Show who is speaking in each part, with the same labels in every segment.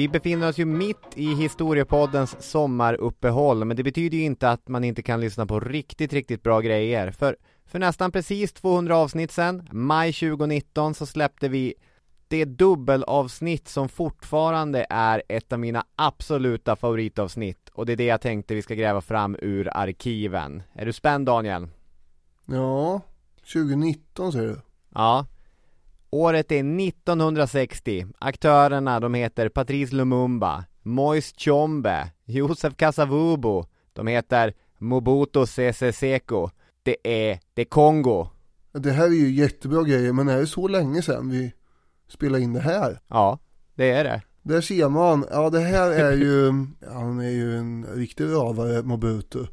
Speaker 1: Vi befinner oss ju mitt i Historiepoddens sommaruppehåll, men det betyder ju inte att man inte kan lyssna på riktigt, riktigt bra grejer. För, för nästan precis 200 avsnitt sedan, maj 2019, så släppte vi det dubbelavsnitt som fortfarande är ett av mina absoluta favoritavsnitt och det är det jag tänkte vi ska gräva fram ur arkiven. Är du spänd Daniel?
Speaker 2: Ja, 2019 säger du?
Speaker 1: Ja. Året är 1960. Aktörerna de heter Patrice Lumumba, Moise Tshombe, Josef Kasavubu. De heter Mobutu Sese Seko. Det är, det är Kongo.
Speaker 2: Det här är ju jättebra grejer, men är det så länge sedan vi spelade in det här?
Speaker 1: Ja, det är det.
Speaker 2: Där ser man, ja det här är ju, han är ju en riktig rövare, Mobutu.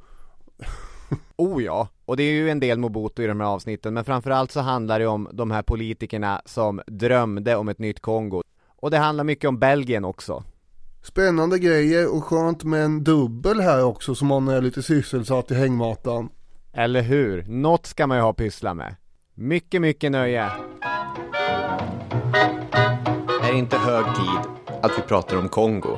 Speaker 1: Oh ja, och det är ju en del Mobutu i de här avsnitten, men framförallt så handlar det om de här politikerna som drömde om ett nytt Kongo. Och det handlar mycket om Belgien också.
Speaker 2: Spännande grejer och skönt med en dubbel här också som man är lite sysselsatt i hängmatan.
Speaker 1: Eller hur? Något ska man ju ha pyssla med. Mycket, mycket nöje.
Speaker 3: Är det inte hög tid att vi pratar om Kongo?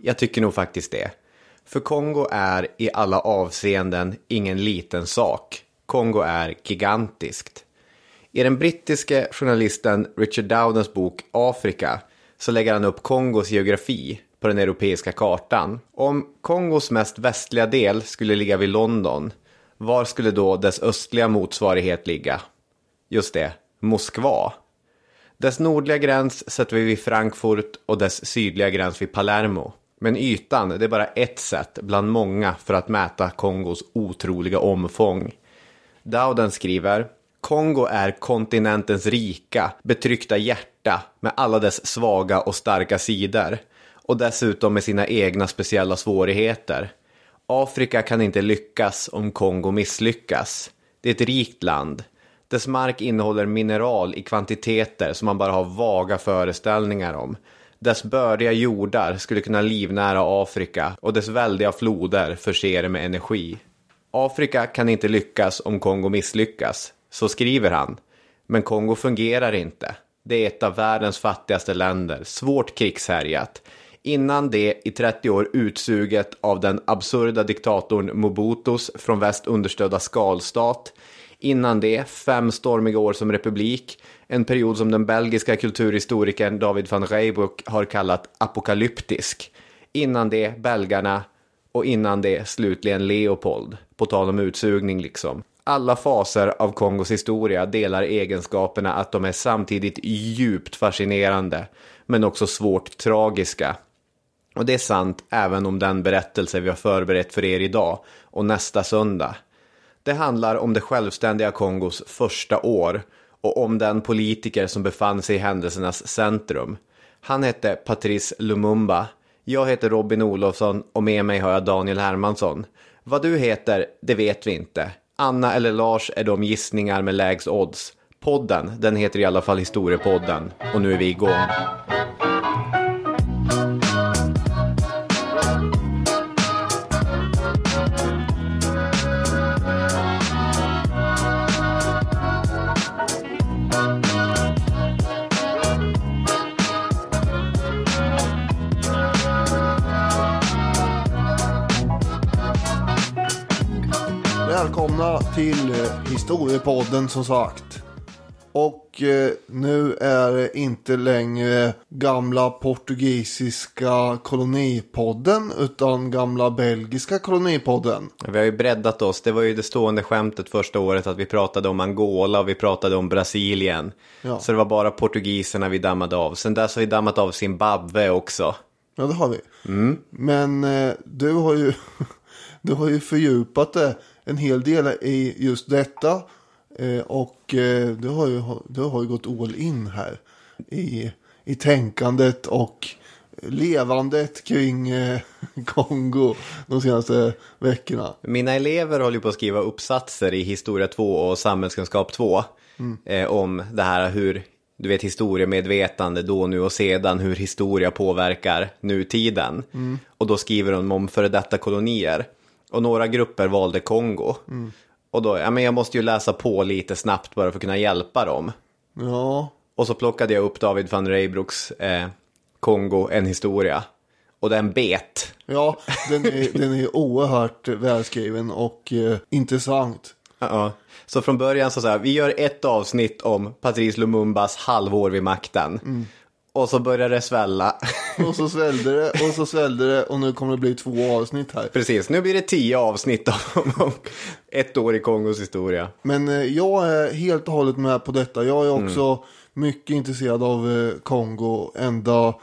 Speaker 3: Jag tycker nog faktiskt det. För Kongo är i alla avseenden ingen liten sak. Kongo är gigantiskt. I den brittiske journalisten Richard Dowdens bok Afrika så lägger han upp Kongos geografi på den europeiska kartan. Om Kongos mest västliga del skulle ligga vid London, var skulle då dess östliga motsvarighet ligga? Just det, Moskva. Dess nordliga gräns sätter vi vid Frankfurt och dess sydliga gräns vid Palermo. Men ytan, det är bara ett sätt bland många för att mäta Kongos otroliga omfång. Dowden skriver Kongo är kontinentens rika, betryckta hjärta med alla dess svaga och starka sidor. Och dessutom med sina egna speciella svårigheter. Afrika kan inte lyckas om Kongo misslyckas. Det är ett rikt land. Dess mark innehåller mineral i kvantiteter som man bara har vaga föreställningar om. Dess bördiga jordar skulle kunna livnära Afrika och dess väldiga floder förser det med energi. Afrika kan inte lyckas om Kongo misslyckas, så skriver han. Men Kongo fungerar inte. Det är ett av världens fattigaste länder, svårt krigshärjat. Innan det i 30 år utsuget av den absurda diktatorn Mobutus från väst understödda skalstat. Innan det fem stormiga år som republik, en period som den belgiska kulturhistorikern David van Reybrouck har kallat apokalyptisk. Innan det belgarna och innan det slutligen Leopold, på tal om utsugning liksom. Alla faser av Kongos historia delar egenskaperna att de är samtidigt djupt fascinerande, men också svårt tragiska. Och det är sant även om den berättelse vi har förberett för er idag och nästa söndag. Det handlar om det självständiga Kongos första år och om den politiker som befann sig i händelsernas centrum. Han hette Patrice Lumumba. Jag heter Robin Olofsson och med mig har jag Daniel Hermansson. Vad du heter, det vet vi inte. Anna eller Lars är de gissningar med lägst odds. Podden, den heter i alla fall Historiepodden och nu är vi igång.
Speaker 2: Välkomna till eh, Historiepodden som sagt. Och eh, nu är det inte längre gamla portugisiska kolonipodden utan gamla belgiska kolonipodden.
Speaker 3: Vi har ju breddat oss. Det var ju det stående skämtet första året att vi pratade om Angola och vi pratade om Brasilien.
Speaker 2: Ja.
Speaker 3: Så det var bara portugiserna vi dammade av. Sen dess har vi dammat av Zimbabwe också.
Speaker 2: Ja, det har vi. Men eh, du har ju du har ju fördjupat det en hel del i just detta. Eh, och eh, du, har ju, du har ju gått all in här i, i tänkandet och levandet kring eh, Kongo de senaste veckorna.
Speaker 3: Mina elever håller ju på att skriva uppsatser i historia 2 och samhällskunskap 2. Eh, om det här hur, du vet historiemedvetande då, nu och sedan, hur historia påverkar nutiden. Och då skriver de om före detta kolonier. Och några grupper valde Kongo. Och då, ja men jag måste ju läsa på lite snabbt bara för att kunna hjälpa dem.
Speaker 2: Ja,
Speaker 3: Och så plockade jag upp David van Reybroucks eh, Kongo en historia. Och den bet.
Speaker 2: Ja, den är, den är oerhört välskriven och eh, intressant.
Speaker 3: Ja. Så från början så sa vi gör ett avsnitt om Patrice Lumumbas halvår vid makten. Och så började det svälla.
Speaker 2: Och så svällde det och så svällde det och nu kommer det bli två avsnitt här.
Speaker 3: Precis, nu blir det tio avsnitt om, ett år i Kongos historia.
Speaker 2: Men eh, jag är helt och hållet med på detta. Jag är också mycket intresserad av eh, Kongo ända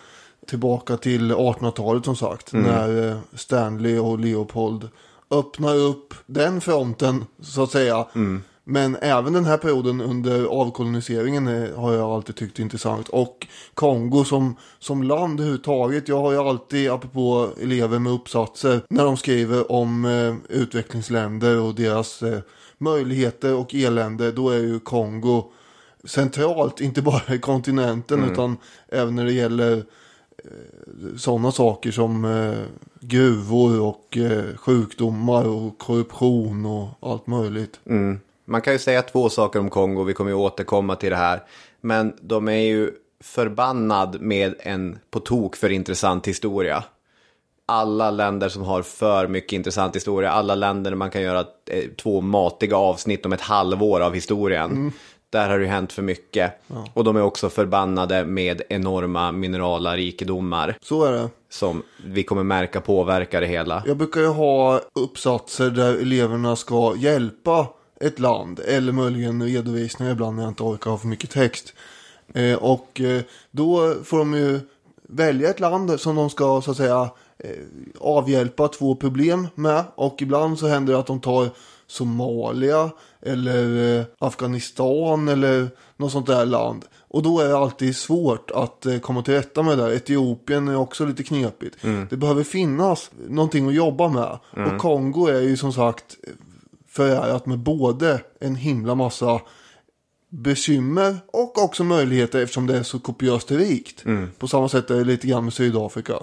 Speaker 2: tillbaka till 1800-talet som sagt. När eh, Stanley och Leopold öppnar upp den fronten så att säga. Men även den här perioden under avkoloniseringen eh, har jag alltid tyckt intressant. Och Kongo som, som land överhuvudtaget. Jag har ju alltid, apropå elever med uppsatser, när de skriver om eh, utvecklingsländer och deras eh, möjligheter och elände. Då är ju Kongo centralt, inte bara i kontinenten utan även när det gäller sådana saker som eh, gruvor och eh, sjukdomar och korruption och allt möjligt.
Speaker 3: Man kan ju säga två saker om Kongo, vi kommer ju återkomma till det här. Men de är ju förbannad med en på tok för intressant historia. Alla länder som har för mycket intressant historia, alla länder där man kan göra eh, två matiga avsnitt om ett halvår av historien. Där har det ju hänt för mycket. Och de är också förbannade med enorma minerala rikedomar
Speaker 2: Så är det.
Speaker 3: som vi kommer märka påverkar det hela.
Speaker 2: Jag brukar ju ha uppsatser där eleverna ska hjälpa ett land. Eller möjligen redovisningar ibland när jag inte orkar ha för mycket text. Eh, och eh, då får de ju välja ett land som de ska så att säga eh, avhjälpa två problem med. Och ibland så händer det att de tar Somalia eller eh, Afghanistan eller något sånt där land. Och då är det alltid svårt att eh, komma till rätta med det. där. Etiopien är också lite knepigt. Det behöver finnas någonting att jobba med. Och Kongo är ju som sagt förärat med både en himla massa bekymmer och också möjligheter eftersom det är så kopiöst rikt. På samma sätt är det lite grann med Sydafrika.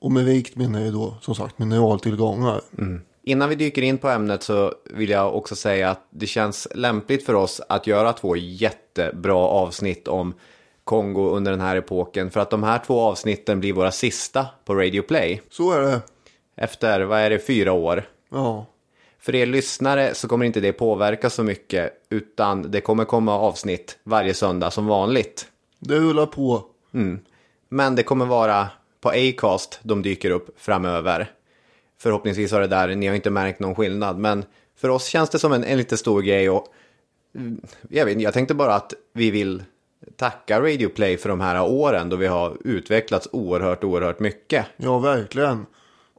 Speaker 2: Och med rikt menar jag då som sagt mineraltillgångar.
Speaker 3: Innan vi dyker in på ämnet så vill jag också säga att det känns lämpligt för oss att göra två jättebra avsnitt om Kongo under den här epoken. För att de här två avsnitten blir våra sista på Radio Play.
Speaker 2: Så är det.
Speaker 3: Efter, vad är det, fyra år.
Speaker 2: Ja.
Speaker 3: För er lyssnare så kommer inte det påverka så mycket. Utan det kommer komma avsnitt varje söndag som vanligt.
Speaker 2: Det rullar på.
Speaker 3: Men det kommer vara på Acast de dyker upp framöver. Förhoppningsvis har det där, ni har inte märkt någon skillnad. Men för oss känns det som en, en lite stor grej. Och, mm, jag, vet, jag tänkte bara att vi vill tacka Radio Play för de här åren då vi har utvecklats oerhört, oerhört mycket.
Speaker 2: Ja, verkligen.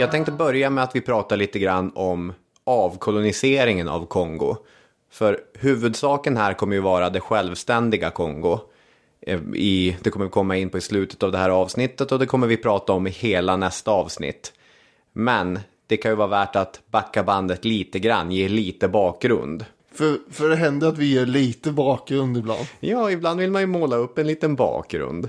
Speaker 3: Jag tänkte börja med att vi pratar lite grann om avkoloniseringen av Kongo. För huvudsaken här kommer ju vara det självständiga Kongo. eh, i, det kommer vi komma in på i slutet av det här avsnittet och det kommer vi prata om i hela nästa avsnitt. Men det kan ju vara värt att backa bandet lite grann, ge lite bakgrund.
Speaker 2: För, för det händer att vi ger lite bakgrund ibland.
Speaker 3: Ja, ibland vill man ju måla upp en liten bakgrund.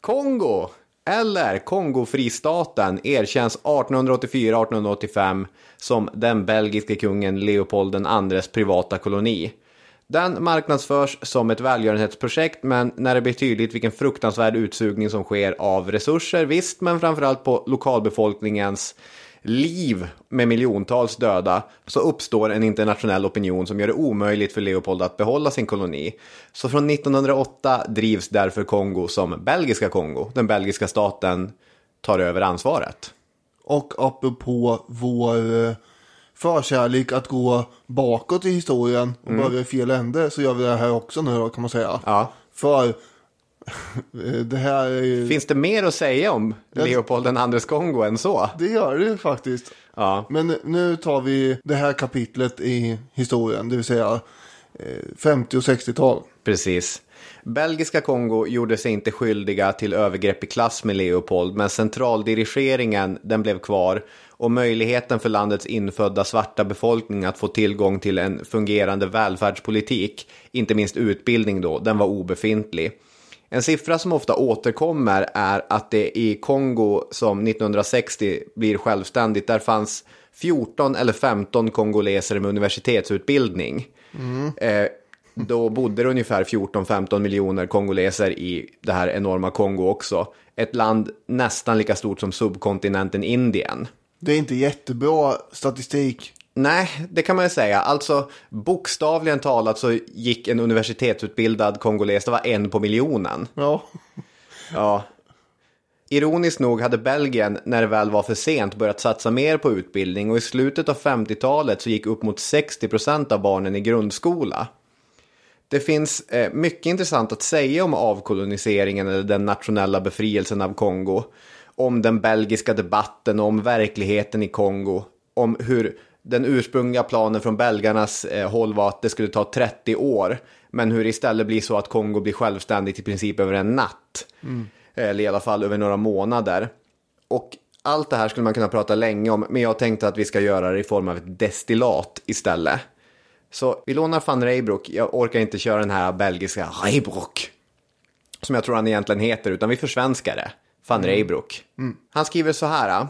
Speaker 3: Kongo, eller Kongofristaten, erkänns 1884-1885 som den belgiske kungen Leopold IIs privata koloni. Den marknadsförs som ett välgörenhetsprojekt, men när det blir tydligt vilken fruktansvärd utsugning som sker av resurser, visst, men framförallt på lokalbefolkningens liv med miljontals döda så uppstår en internationell opinion som gör det omöjligt för Leopold att behålla sin koloni. Så från 1908 drivs därför Kongo som belgiska Kongo. Den belgiska staten tar över ansvaret.
Speaker 2: Och apropå vår eh, förkärlek att gå bakåt i historien och börja i fel ände så gör vi det här också nu då kan man säga.
Speaker 3: Ja.
Speaker 2: För det ju...
Speaker 3: Finns det mer att säga om Leopold IIs Kongo än så?
Speaker 2: Det gör det faktiskt.
Speaker 3: Ja.
Speaker 2: Men nu tar vi det här kapitlet i historien, det vill säga eh, 50 och 60-tal.
Speaker 3: Precis. Belgiska Kongo gjorde sig inte skyldiga till övergrepp i klass med Leopold, men centraldirigeringen den blev kvar och möjligheten för landets infödda svarta befolkning att få tillgång till en fungerande välfärdspolitik, inte minst utbildning då, den var obefintlig. En siffra som ofta återkommer är att det i Kongo som 1960 blir självständigt, där fanns 14 eller 15 kongoleser med universitetsutbildning. Eh, då bodde det ungefär 14-15 miljoner kongoleser i det här enorma Kongo också. Ett land nästan lika stort som subkontinenten Indien.
Speaker 2: Det är inte jättebra statistik.
Speaker 3: Nej, det kan man ju säga. Alltså bokstavligen talat så gick en universitetsutbildad kongoles, det var en på miljonen.
Speaker 2: Ja,
Speaker 3: Ja. Ironiskt nog hade Belgien, när det väl var för sent, börjat satsa mer på utbildning och i slutet av 50-talet så gick upp mot 60% av barnen i grundskola. Det finns eh, mycket intressant att säga om avkoloniseringen eller den nationella befrielsen av Kongo. Om den belgiska debatten och om verkligheten i Kongo. Om hur den ursprungliga planen från belgarnas eh, håll var att det skulle ta 30 år. Men hur det istället blir så att Kongo blir självständigt i princip över en natt. Eller i alla fall över några månader. Och allt det här skulle man kunna prata länge om, men jag tänkte att vi ska göra det i form av ett destillat istället. Så vi lånar van Reybrouck, jag orkar inte köra den här belgiska Reybrouck. Som jag tror han egentligen heter, utan vi försvenskar det. Van Reybrouck. Han skriver så här.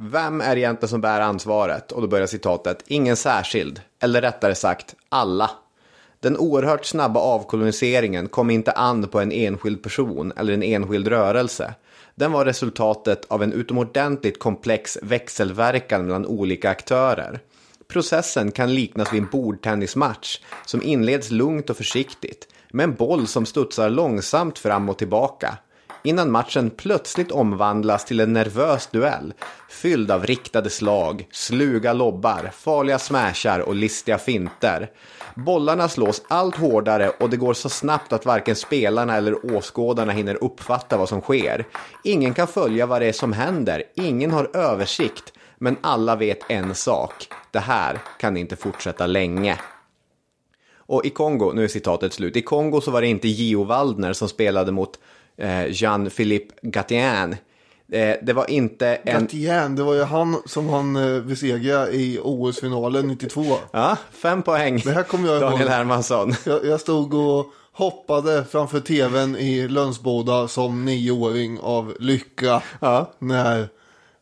Speaker 3: Vem är egentligen som bär ansvaret? Och då börjar citatet. Ingen särskild, eller rättare sagt alla. Den oerhört snabba avkoloniseringen kom inte an på en enskild person eller en enskild rörelse. Den var resultatet av en utomordentligt komplex växelverkan mellan olika aktörer. Processen kan liknas vid en bordtennismatch som inleds lugnt och försiktigt med en boll som studsar långsamt fram och tillbaka innan matchen plötsligt omvandlas till en nervös duell fylld av riktade slag, sluga lobbar, farliga smashar och listiga finter. Bollarna slås allt hårdare och det går så snabbt att varken spelarna eller åskådarna hinner uppfatta vad som sker. Ingen kan följa vad det är som händer, ingen har översikt, men alla vet en sak. Det här kan inte fortsätta länge. Och i Kongo, nu är citatet slut, i Kongo så var det inte Gio Waldner som spelade mot Jean-Philippe Gatien. Eh, det var inte en...
Speaker 2: Gatien, det var ju han som han eh, besegrade i OS-finalen 92.
Speaker 3: Ja, fem poäng.
Speaker 2: Det här kommer jag
Speaker 3: Daniel
Speaker 2: ihåg.
Speaker 3: Hermansson.
Speaker 2: Jag, jag stod och hoppade framför tvn i Lönsboda som nioåring av lycka.
Speaker 3: Ja.
Speaker 2: När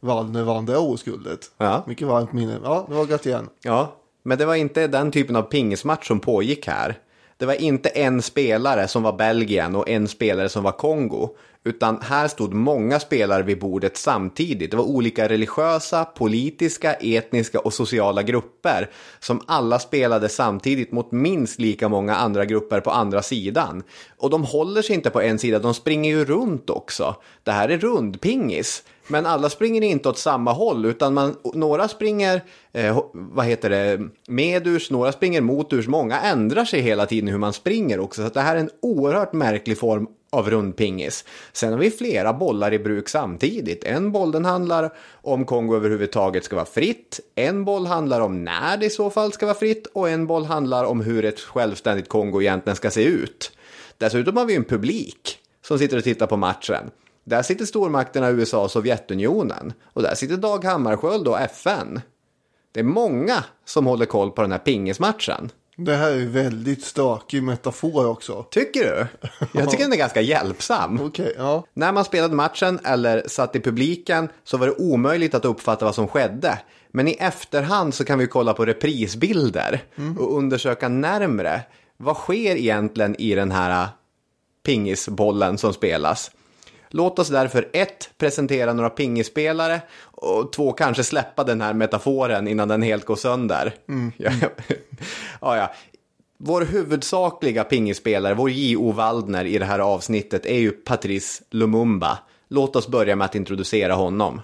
Speaker 2: Waldner vann det OS-guldet.
Speaker 3: Ja.
Speaker 2: Mycket varmt minne. Ja, det var Gatien.
Speaker 3: Ja, men det var inte den typen av pingismatch som pågick här. Det var inte en spelare som var Belgien och en spelare som var Kongo. Utan här stod många spelare vid bordet samtidigt. Det var olika religiösa, politiska, etniska och sociala grupper som alla spelade samtidigt mot minst lika många andra grupper på andra sidan. Och de håller sig inte på en sida, de springer ju runt också. Det här är rundpingis. Men alla springer inte åt samma håll, utan man, några springer, eh, vad heter det, medurs, några springer moturs. Många ändrar sig hela tiden hur man springer också, så att det här är en oerhört märklig form av rundpingis. Sen har vi flera bollar i bruk samtidigt. En boll den handlar om Kongo överhuvudtaget ska vara fritt. En boll handlar om när det i så fall ska vara fritt. Och en boll handlar om hur ett självständigt Kongo egentligen ska se ut. Dessutom har vi en publik. som sitter och tittar på matchen. Där sitter stormakterna USA och Sovjetunionen. Och där sitter Dag Hammarskjöld och FN. Det är många som håller koll på den här pingismatchen.
Speaker 2: Det här är väldigt stökig metafor också.
Speaker 3: Tycker du? Jag tycker den är ganska hjälpsam.
Speaker 2: Okej, ja.
Speaker 3: När man spelade matchen eller satt i publiken så var det omöjligt att uppfatta vad som skedde. Men i efterhand så kan vi kolla på reprisbilder och undersöka närmre. Vad sker egentligen i den här pingisbollen som spelas? Låt oss därför ett, presentera några pingisspelare och två, kanske släppa den här metaforen innan den helt går sönder. Ja, ja, ja. Vår huvudsakliga pingisspelare, vår J.O. Waldner i det här avsnittet är ju Patrice Lumumba. Låt oss börja med att introducera honom.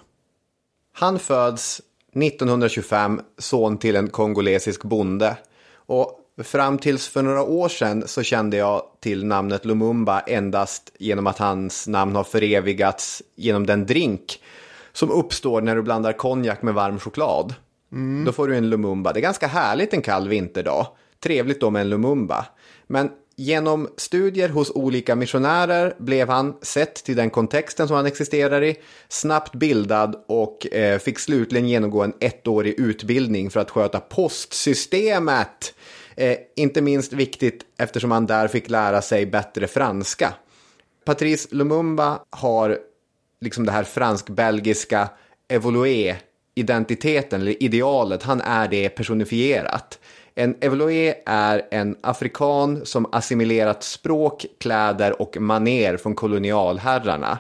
Speaker 3: Han föds 1925, son till en kongolesisk bonde. Och fram tills för några år sedan så kände jag till namnet Lumumba endast genom att hans namn har förevigats genom den drink som uppstår när du blandar konjak med varm choklad. Då får du en Lumumba. Det är ganska härligt en kall vinterdag. Trevligt då med en Lumumba. Men genom studier hos olika missionärer blev han, sett till den kontexten som han existerar i, snabbt bildad och eh, fick slutligen genomgå en ettårig utbildning för att sköta postsystemet. Eh, inte minst viktigt eftersom han där fick lära sig bättre franska. Patrice Lumumba har liksom det här fransk-belgiska evolué-identiteten, eller idealet, han är det personifierat. En evolué är en afrikan som assimilerat språk, kläder och maner från kolonialherrarna.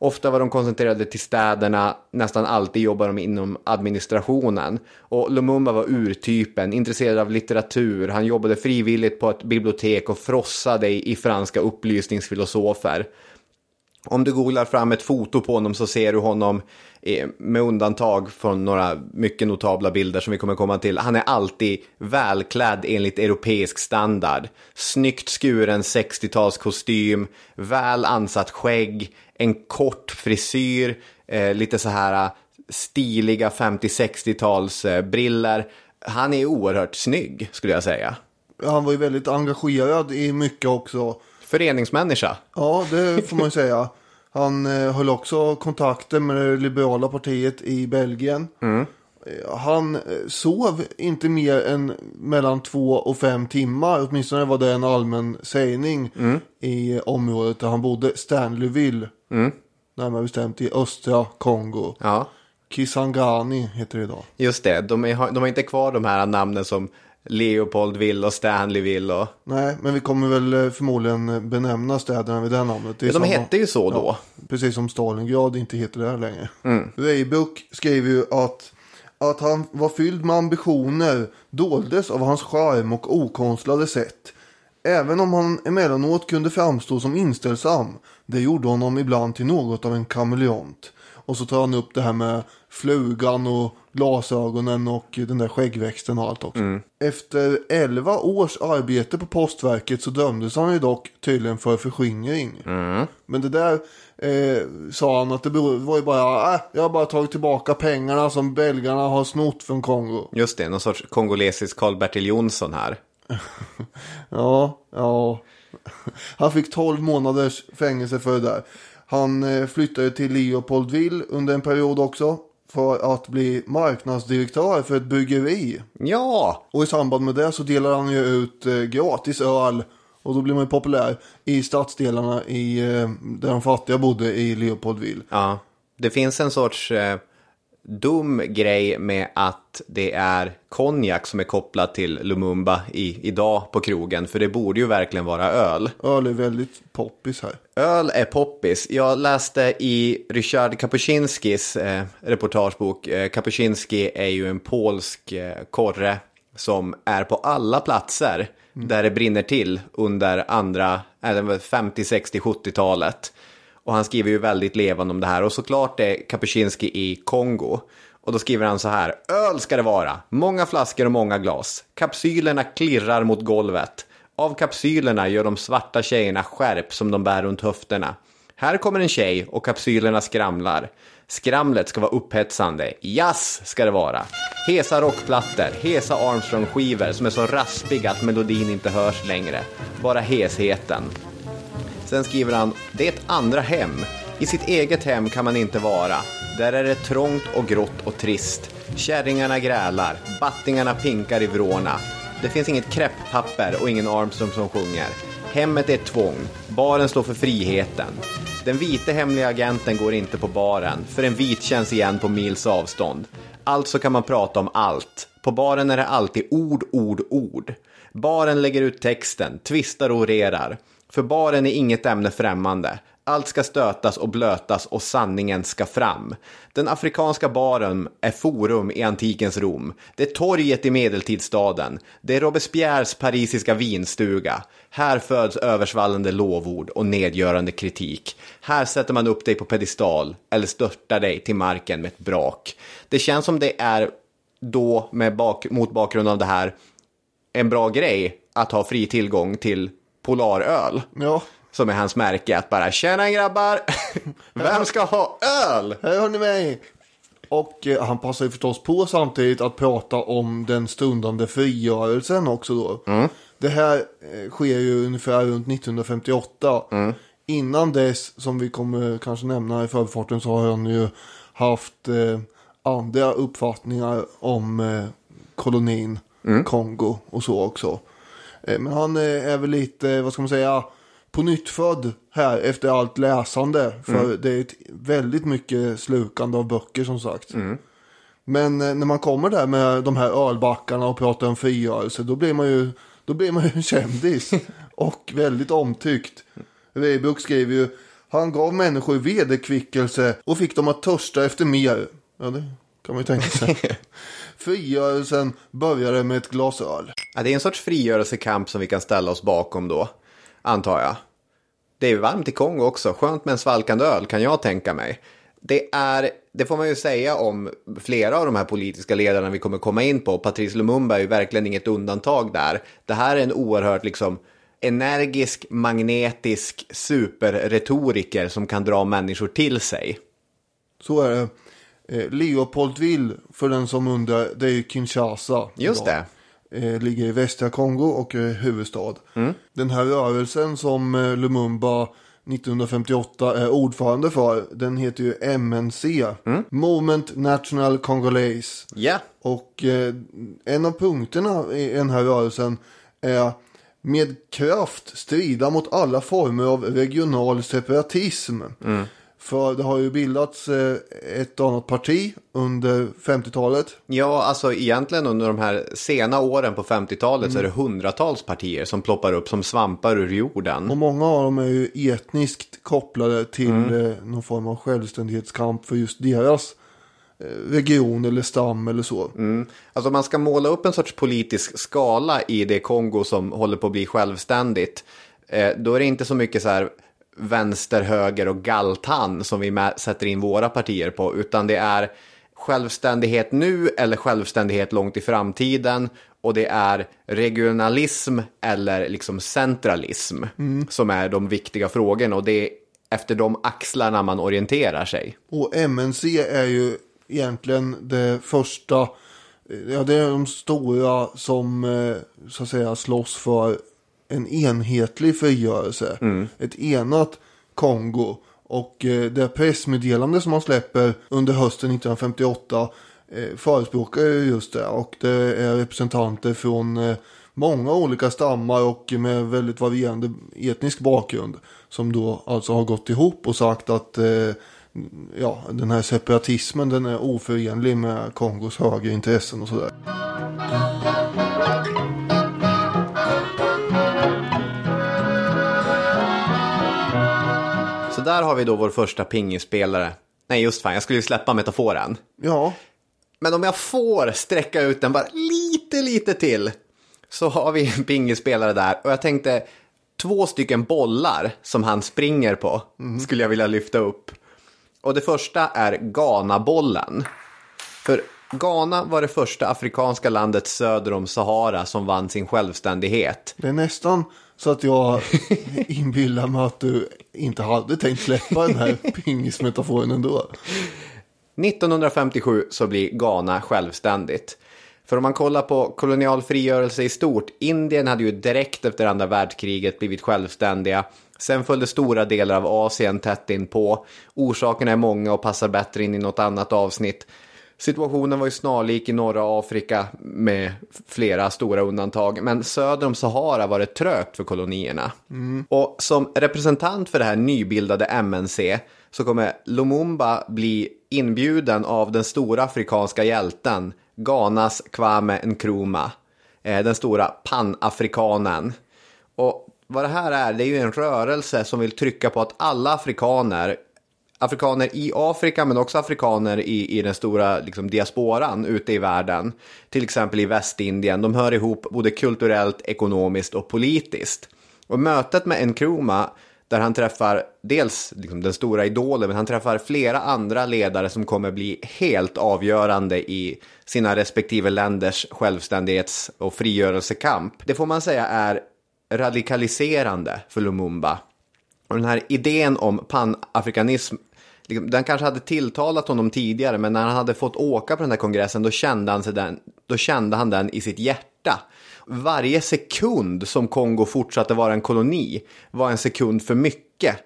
Speaker 3: Ofta var de koncentrerade till städerna, nästan alltid jobbade de inom administrationen. Och Lumumba var urtypen, intresserad av litteratur, han jobbade frivilligt på ett bibliotek och frossade i, i franska upplysningsfilosofer. Om du googlar fram ett foto på honom så ser du honom eh, med undantag från några mycket notabla bilder som vi kommer komma till. Han är alltid välklädd enligt europeisk standard. Snyggt skuren 60-talskostym, väl ansatt skägg, en kort frisyr, eh, lite så här eh, stiliga 50-60-tals eh, briller. Han är oerhört snygg skulle jag säga.
Speaker 2: Han var ju väldigt engagerad i mycket också.
Speaker 3: Föreningsmänniska.
Speaker 2: Ja, det får man ju säga. Han eh, höll också kontakter med det liberala partiet i Belgien. Eh, Han eh, sov inte mer än mellan två och fem timmar. Åtminstone var det en allmän sägning i området där han bodde. Stanleyville. Närmare bestämt i östra Kongo.
Speaker 3: Ja.
Speaker 2: Kisangani heter det idag.
Speaker 3: Just det, de, är, de har inte kvar de här namnen som Leopoldville och Stanleyville och...
Speaker 2: Nej, men vi kommer väl eh, förmodligen benämna städerna vid det namnet. Det
Speaker 3: Ja, de hette ju så då.
Speaker 2: Precis som Stalingrad inte heter det här längre. Weibuck skriver ju att, att han var fylld med ambitioner doldes av hans charm och okonstlade sätt. Även om han emellanåt kunde framstå som inställsam. Det gjorde honom ibland till något av en kameleont. Och så tar han upp det här med flugan och glasögonen och den där skäggväxten och allt också. Efter 11 års arbete på postverket så dömdes han ju dock tydligen för förskingring. Men det där eh, sa han att det var ju bara, äh, jag har bara tagit tillbaka pengarna som belgarna har snott från Kongo.
Speaker 3: Just det, någon sorts kongolesisk Karl-Bertil Jonsson här.
Speaker 2: Ja, ja. Han fick 12 månaders fängelse för det där. Han eh, flyttade till Leopoldville under en period också. För att bli marknadsdirektör för ett bryggeri.
Speaker 3: Ja,
Speaker 2: Och i samband med det så delar han ju ut eh, gratis öl. Och då blir man ju populär i stadsdelarna i, eh, där de fattiga bodde i Leopoldville.
Speaker 3: ja. Det finns en sorts eh, dum grej med att det är konjak som är kopplat till Lumumba i, idag på krogen. För det borde ju verkligen vara öl.
Speaker 2: Öl är väldigt poppis här.
Speaker 3: Öl är poppis. Jag läste i Ryszard Kapuscinskis eh, reportagebok. Eh, Kapuscinski är ju en polsk eh, korre som är på alla platser där det brinner till under andra, eller 50, 60, 70-talet. Och han skriver ju väldigt levande om det här. Och såklart är Kapuscinski i Kongo. Och då skriver han så här. Öl ska det vara. Många flaskor och många glas. Kapsylerna klirrar mot golvet. Av kapsylerna gör de svarta tjejerna skärp som de bär runt höfterna. Här kommer en tjej och kapsylerna skramlar. Skramlet ska vara upphetsande. Jazz ska det vara. Hesa rockplattor, hesa Armstrong-skivor som är så raspiga att melodin inte hörs längre. Bara hesheten. Sen skriver han, det är ett andra hem. I sitt eget hem kan man inte vara. Där är det trångt och grått och trist. Kärringarna grälar, battingarna pinkar i vrårna. Det finns inget kräpppapper och ingen Armstrong som sjunger. Hemmet är ett tvång. Baren står för friheten. Den vite hemliga agenten går inte på baren, för en vit känns igen på mils avstånd. Alltså kan man prata om allt. På baren är det alltid ord, ord, ord. Baren lägger ut texten, tvistar och orerar. För baren är inget ämne främmande. Allt ska stötas och blötas och sanningen ska fram. Den afrikanska baren är forum i antikens Rom. Det är torget i medeltidsstaden. Det är Robespierres parisiska vinstuga. Här föds översvallande lovord och nedgörande kritik. Här sätter man upp dig på pedestal eller störtar dig till marken med ett brak. Det känns som det är då, med bak, mot bakgrund av det här, en bra grej att ha fri tillgång till Polaröl.
Speaker 2: Ja,
Speaker 3: Som är hans märke, att bara tjena grabbar, vem ska ha öl?
Speaker 2: har ni mig. Och eh, han passar ju förstås på samtidigt att prata om den stundande frigörelsen också då. Det här eh, sker ju ungefär runt 1958. Innan dess, som vi kommer kanske nämna i förbifarten, så har han ju haft eh, andra uppfattningar om eh, kolonin Kongo och så också. Eh, men han eh, är väl lite, vad ska man säga, på nytt här efter allt läsande. För det är ett väldigt mycket slukande av böcker som sagt. Men eh, när man kommer där med de här ölbackarna och pratar om frigörelse, då blir man ju, då blir man ju en kändis. och väldigt omtyckt. Weibull skriver ju, han gav människor vederkvickelse och fick dem att törsta efter mer. Ja, det kan man ju tänka sig. Frigörelsen började med ett glas öl.
Speaker 3: Ja, det är en sorts frigörelsekamp som vi kan ställa oss bakom då, antar jag. Det är varmt i Kongo också, skönt med en svalkande öl kan jag tänka mig. Det är, det får man ju säga om flera av de här politiska ledarna vi kommer komma in på. Patrice Lumumba är ju verkligen inget undantag där. Det här är en oerhört liksom energisk, magnetisk superretoriker som kan dra människor till sig.
Speaker 2: Så är det. Eh, Leopoldville, för den som undrar, det är ju Kinshasa.
Speaker 3: Just
Speaker 2: idag. Eh, ligger i västra Kongo och är huvudstad. Den här rörelsen som eh, Lumumba 1958 är ordförande för, den heter ju MNC. Movement National Congolese.
Speaker 3: Ja,
Speaker 2: Och eh, en av punkterna i den här rörelsen är med kraft strida mot alla former av regional separatism. För det har ju bildats eh, ett annat parti under 50-talet.
Speaker 3: Ja, alltså egentligen under de här sena åren på 50-talet så är det hundratals partier som ploppar upp som svampar ur jorden.
Speaker 2: Och många av dem är ju etniskt kopplade till eh, någon form av självständighetskamp för just deras eh, region eller stam eller så.
Speaker 3: Alltså man ska måla upp en sorts politisk skala i det Kongo som håller på att bli självständigt. Då är det inte så mycket så här vänster, höger och galtan som vi sätter in våra partier på, utan det är självständighet nu eller självständighet långt i framtiden och det är regionalism eller liksom centralism som är de viktiga frågorna och det är efter de axlarna man orienterar sig.
Speaker 2: Och MNC är ju egentligen det första, ja det är de stora som eh, så att säga slåss för en enhetlig frigörelse. Ett enat Kongo. Och eh, det pressmeddelande som man släpper under hösten 1958 eh, förespråkar ju just det. Och det är representanter från eh, många olika stammar och med väldigt varierande etnisk bakgrund. Som då alltså har gått ihop och sagt att eh, ja, den här separatismen den är oförenlig med Kongos högre intressen och sådär.
Speaker 3: Där har vi då vår första pingisspelare. Nej, just fan, jag skulle ju släppa metaforen.
Speaker 2: Ja,
Speaker 3: Men om jag får sträcka ut den bara lite, lite till. Så har vi en pingisspelare där. Och jag tänkte två stycken bollar som han springer på. Skulle jag vilja lyfta upp. Och det första är Ghana-bollen. För Ghana var det första afrikanska landet söder om Sahara som vann sin självständighet.
Speaker 2: det är nästan så att jag inbillar mig att du inte hade tänkt släppa den här pingismetaforen ändå.
Speaker 3: 1957 så blir Ghana självständigt. För om man kollar på kolonial frigörelse i stort, Indien hade ju direkt efter andra världskriget blivit självständiga. Sen följde stora delar av Asien tätt in på. Orsakerna är många och passar bättre in i något annat avsnitt. Situationen var ju snarlik i norra Afrika med flera stora undantag, men söder om Sahara var det trögt för kolonierna. Och som representant för det här nybildade MNC så kommer Lumumba bli inbjuden av den stora afrikanska hjälten Ghanas Kwame Nkrumah, eh, den stora panafrikanen. Och vad det här är, det är ju en rörelse som vill trycka på att alla afrikaner afrikaner i Afrika men också afrikaner i, i den stora liksom, diasporan ute i världen. Till exempel i Västindien. De hör ihop både kulturellt, ekonomiskt och politiskt. Och mötet med Nkrumah där han träffar dels liksom, den stora idolen men han träffar flera andra ledare som kommer bli helt avgörande i sina respektive länders självständighets och frigörelsekamp. Det får man säga är radikaliserande för Lumumba. Och den här idén om panafrikanism, Liksom, den kanske hade tilltalat honom tidigare, men när han hade fått åka på den här kongressen, då kände han, sig den, då kände han den i sitt hjärta. Varje sekund som Kongo fortsatte vara en koloni var en sekund för mycket.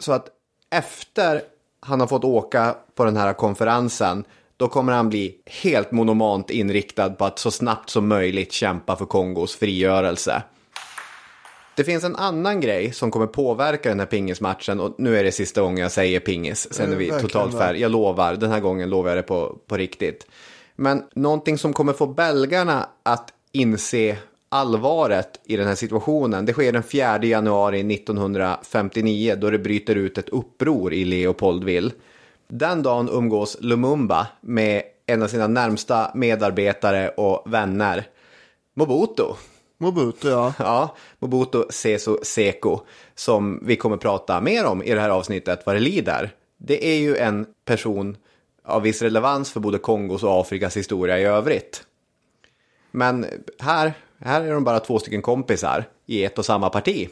Speaker 3: Så att efter han har fått åka på den här konferensen, då kommer han bli helt monomant inriktad på att så snabbt som möjligt kämpa för Kongos frigörelse. Det finns en annan grej som kommer påverka den här pingismatchen och nu är det sista gången jag säger pingis. Sen är vi
Speaker 2: verkligen
Speaker 3: totalt färdiga. Jag lovar, den här gången lovar jag det på, på riktigt. Men någonting som kommer få belgarna att inse allvaret i den här situationen. Det sker den 4 januari 1959 då det bryter ut ett uppror i Leopoldville. Den dagen umgås Lumumba med en av sina närmsta medarbetare och vänner, Mobutu.
Speaker 2: Mobutu ja.
Speaker 3: Ja, Mobutu Sese Seko, som vi kommer prata mer om i det här avsnittet vad det lider. Det är ju en person av viss relevans för både Kongos och Afrikas historia i övrigt. Men här, här är de bara två stycken kompisar i ett och samma parti.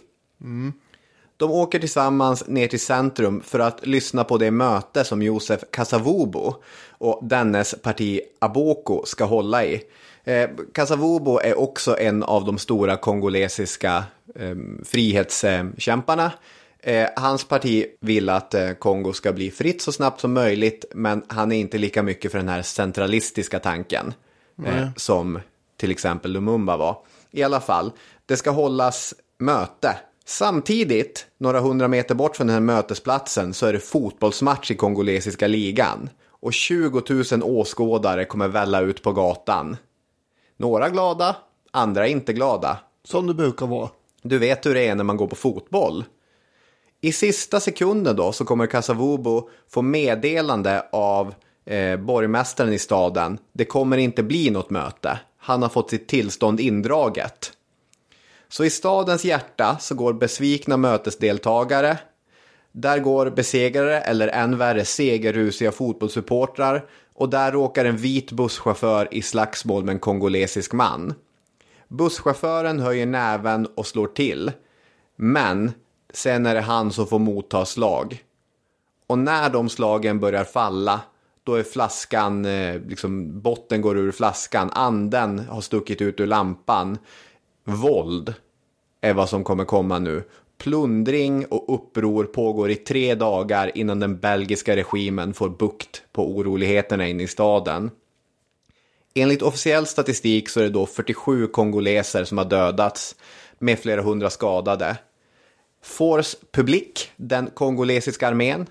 Speaker 3: De åker tillsammans ner till centrum för att lyssna på det möte som Josef Kasavubu och dennes parti Aboko ska hålla i. Eh, Kasavubu är också en av de stora kongolesiska eh, frihetskämparna. Eh, hans parti vill att eh, Kongo ska bli fritt så snabbt som möjligt, men han är inte lika mycket för den här centralistiska tanken eh, som till exempel Lumumba var. I alla fall, det ska hållas möte. Samtidigt, några hundra meter bort från den här mötesplatsen, så är det fotbollsmatch i kongolesiska ligan. Och 20 000 åskådare kommer välla ut på gatan. Några glada, andra inte glada.
Speaker 2: Som det brukar vara.
Speaker 3: Du vet hur det är när man går på fotboll. I sista sekunden då så kommer Kasavubu få meddelande av eh, borgmästaren i staden. Det kommer inte bli något möte. Han har fått sitt tillstånd indraget. Så i stadens hjärta så går besvikna mötesdeltagare. Där går besegrare eller än värre segerrusiga fotbollssupportrar. Och där råkar en vit busschaufför i slagsmål med en kongolesisk man. Busschauffören höjer näven och slår till. Men sen är det han som får motta slag. Och när de slagen börjar falla, då är flaskan, eh, liksom botten går ur flaskan, anden har stuckit ut ur lampan. Våld är vad som kommer komma nu. Plundring och uppror pågår i tre dagar innan den belgiska regimen får bukt på oroligheterna inne i staden. Enligt officiell statistik så är det då 47 kongoleser som har dödats med flera hundra skadade. Force Public, den kongolesiska armén,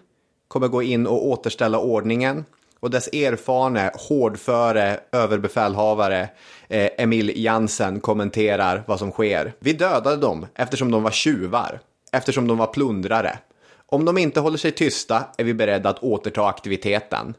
Speaker 3: kommer gå in och återställa ordningen och dess erfarne, hårdföre överbefälhavare eh, Emil Jansen kommenterar vad som sker. Vi dödade dem eftersom de var tjuvar, eftersom de var plundrare. Om de inte håller sig tysta är vi beredda att återta aktiviteten.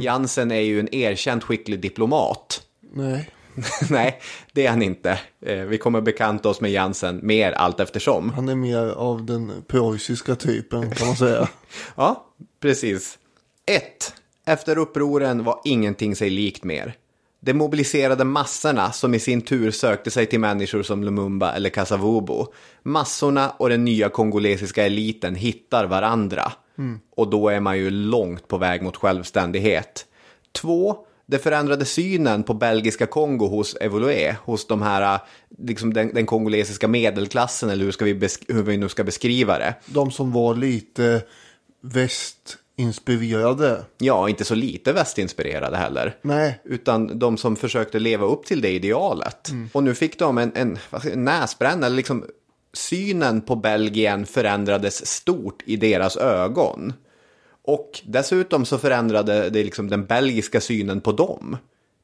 Speaker 3: Jansen är ju en erkänt skicklig diplomat.
Speaker 2: Nej.
Speaker 3: Nej, det är han inte. Eh, Vi kommer bekanta oss med Jansen mer allt eftersom.
Speaker 2: Han är mer av den preussiska typen kan man säga.
Speaker 3: Ja, precis. 1. Efter upproren var ingenting sig likt mer. De mobiliserade massorna som i sin tur sökte sig till människor som Lumumba eller Kasavubu. Massorna och den nya kongolesiska eliten hittar varandra. Och då är man ju långt på väg mot självständighet. 2. det förändrade synen på belgiska Kongo hos Evolué, hos de här, liksom den, den kongolesiska medelklassen eller hur, ska vi hur vi nu ska beskriva det.
Speaker 2: De som var lite västinspirerade.
Speaker 3: Ja, inte så lite västinspirerade heller.
Speaker 2: Nej,
Speaker 3: Utan de som försökte leva upp till det idealet. Och nu fick de en, en, näsbränna, eller liksom synen på Belgien förändrades stort i deras ögon. Och dessutom så förändrade det liksom den belgiska synen på dem.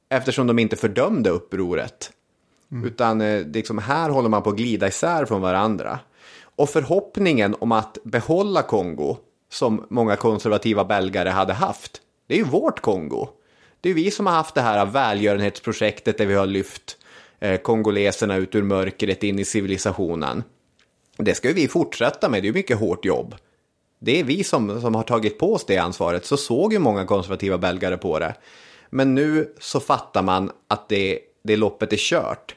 Speaker 3: Eftersom de inte fördömde upproret. Utan eh, liksom, här håller man på att glida isär från varandra. Och förhoppningen om att behålla Kongo, som många konservativa belgare hade haft, det är ju vårt Kongo. Det är vi som har haft det här välgörenhetsprojektet där vi har lyft eh, kongoleserna ut ur mörkret in i civilisationen. Det ska ju vi fortsätta med, det är ju mycket hårt jobb. Det är vi som, som har tagit på oss det ansvaret, så såg ju många konservativa belgare på det. Men nu så fattar man att det, det loppet är kört.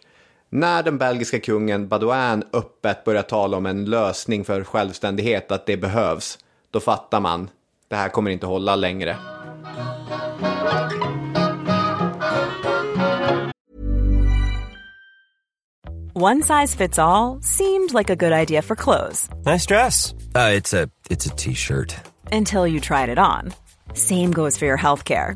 Speaker 3: När den belgiska kungen Badouin öppet börjar tala om en lösning för självständighet, att det behövs, då fattar man, det här kommer inte hålla längre.
Speaker 4: One size fits all seemed like a good idea for clothes
Speaker 5: Nice dress. Uh, it's a it's a t-shirt.
Speaker 4: until you tried it on. Same goes for your healthcare.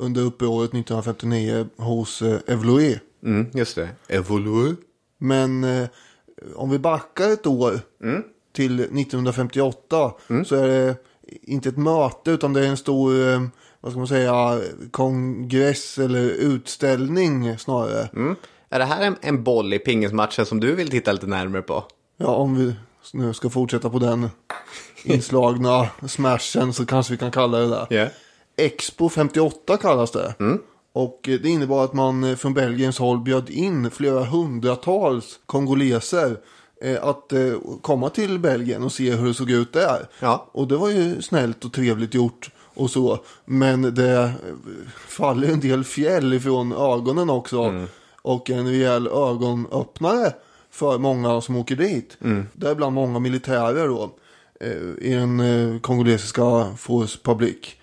Speaker 2: under uppåret 1959 hos eh, Evolué.
Speaker 3: Mm, just det. Evolue.
Speaker 2: Men eh, om vi backar ett år till 1958 så är det inte ett möte utan det är en stor, eh, vad ska man säga, kongress eller utställning snarare.
Speaker 3: Är det här en, en boll i pingismatchen som du vill titta lite närmare på?
Speaker 2: Ja, om vi nu ska fortsätta på den inslagna smashen så kanske vi kan kalla det där.
Speaker 3: Ja.
Speaker 2: Expo 58 kallas det. Och eh, det innebar att man eh, från Belgiens håll bjöd in flera hundratals kongoleser eh, att eh, komma till Belgien och se hur det såg ut där.
Speaker 3: Ja.
Speaker 2: Och det var ju snällt och trevligt gjort och så. Men det faller en del fjäll ifrån ögonen också. Och en rejäl ögonöppnare för många som åker dit. Däribland många militärer då. I den kongolesiska Force Public.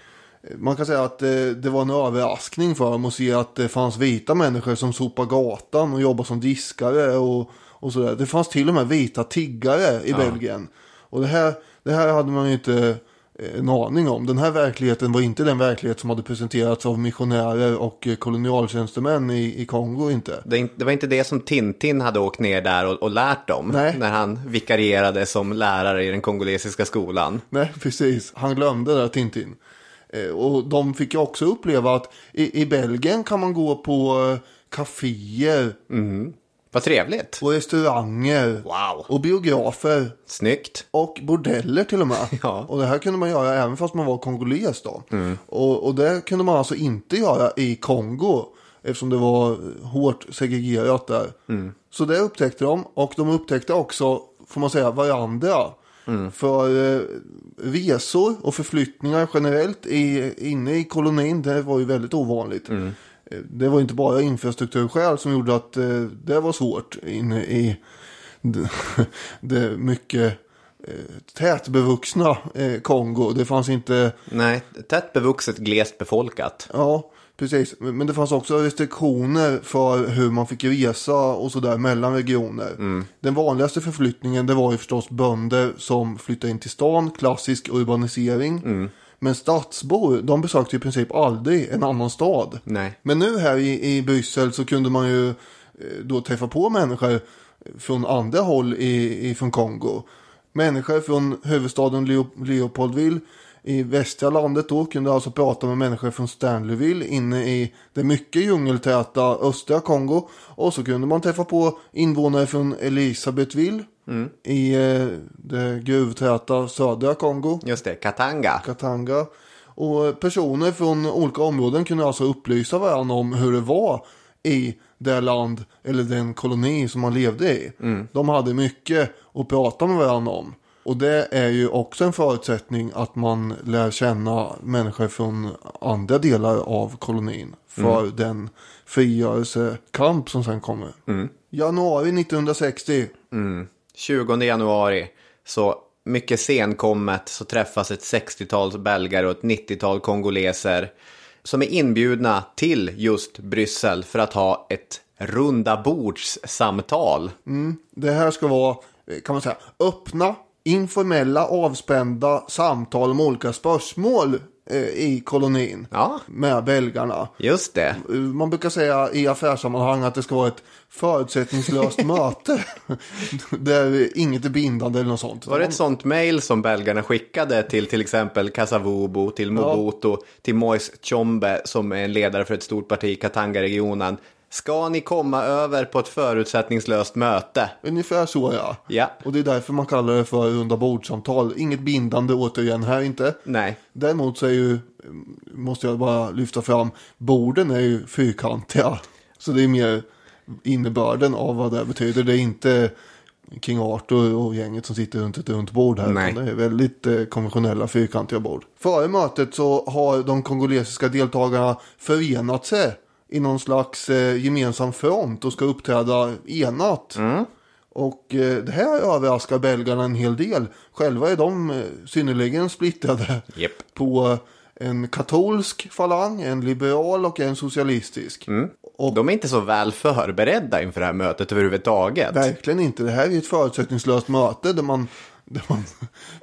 Speaker 2: Man kan säga att eh, det var en överraskning för dem att se att det fanns vita människor som sopar gatan och jobbar som diskare och, och sådär. Det fanns till och med vita tiggare i Belgien. Och det här, det här hade man ju inte eh, en aning om. Den här verkligheten var inte den verklighet som hade presenterats av missionärer och eh, kolonialtjänstemän i, i Kongo inte.
Speaker 3: Det, det var inte det som Tintin hade åkt ner där och, och lärt dem.
Speaker 2: Nej.
Speaker 3: När han vikarierade som lärare i den kongolesiska skolan.
Speaker 2: Nej, precis. Han glömde det där Tintin. Eh, och de fick ju också uppleva att i, i Belgien kan man gå på eh, kaféer
Speaker 3: Vad trevligt.
Speaker 2: och restauranger
Speaker 3: Wow.
Speaker 2: och biografer
Speaker 3: Snyggt.
Speaker 2: och bordeller till och med.
Speaker 3: Ja.
Speaker 2: Och det här kunde man göra även fast man var kongoles då. Och, och det kunde man alltså inte göra i Kongo. Eftersom det var hårt segregerat där. Så det upptäckte de. Och de upptäckte också, får man säga, varandra. För eh, resor och förflyttningar generellt i, inne i kolonin, det var ju väldigt ovanligt. eh, det var inte bara infrastrukturskäl som gjorde att eh, det var svårt inne i det, det mycket eh, tätbevuxna eh, Kongo. Det fanns inte,
Speaker 3: Nej, tätt bevuxet, glest befolkat.
Speaker 2: ja precis, men det fanns också restriktioner för hur man fick resa och sådär mellan regioner. Den vanligaste förflyttningen det var ju förstås bönder som flyttade in till stan, klassisk urbanisering. Men stadsbor, de besökte i princip aldrig en annan stad.
Speaker 3: Nej.
Speaker 2: Men nu här i, i Bryssel så kunde man ju eh, då träffa på människor från andra håll i, i, från Kongo. Människor från huvudstaden Leo, Leopoldville i västra landet då kunde alltså prata med människor från Stanleyville inne i det mycket djungeltäta östra Kongo. Och så kunde man träffa på invånare från Elisabethville i eh, det gruvtäta södra Kongo.
Speaker 3: Just det, Katanga.
Speaker 2: Katanga. Och personer från olika områden kunde alltså upplysa varandra om hur det var i det land eller den koloni som man levde i. De hade mycket att prata med varandra om. Och det är ju också en förutsättning att man lär känna människor från andra delar av kolonin. För den frigörelsekamp som sen kommer. Januari 1960.
Speaker 3: 20 januari, så mycket senkommet, så träffas ett 60-tal belgare och ett 90-tal kongoleser som är inbjudna till just Bryssel för att ha ett runda bordssamtal.
Speaker 2: Det här ska vara, kan man säga, öppna, informella, avspända samtal om olika spörsmål eh, i kolonin.
Speaker 3: Ja.
Speaker 2: Med belgarna.
Speaker 3: Just det.
Speaker 2: Man brukar säga i affärssammanhang att det ska vara ett förutsättningslöst möte. Där inget är bindande eller något sånt.
Speaker 3: Var det ett sånt mail som belgarna skickade till till exempel Kasavubu, till Mobutu, till Moise Tshombe som är en ledare för ett stort parti i Katanga-regionen? Ska ni komma över på ett förutsättningslöst möte?
Speaker 2: Ungefär så ja.
Speaker 3: Ja.
Speaker 2: Och det är därför man kallar det för runda bordsamtal. Inget bindande återigen här inte.
Speaker 3: Nej.
Speaker 2: Däremot så är ju, måste jag bara lyfta fram, borden är ju fyrkantiga. Så det är mer innebörden av vad det betyder. Det är inte King Arthur och gänget som sitter runt ett runt bord här.
Speaker 3: Nej.
Speaker 2: Det är väldigt eh, konventionella fyrkantiga bord. Före mötet så har de kongolesiska deltagarna förenat sig i någon slags eh, gemensam front och ska uppträda enat. Och eh, det här överraskar belgarna en hel del. Själva är de eh, synnerligen splittrade
Speaker 3: Japp.
Speaker 2: på en katolsk falang, en liberal och en socialistisk. Och
Speaker 3: De är inte så väl förberedda inför det här mötet överhuvudtaget.
Speaker 2: Verkligen inte. Det här är ett förutsättningslöst möte där man, där man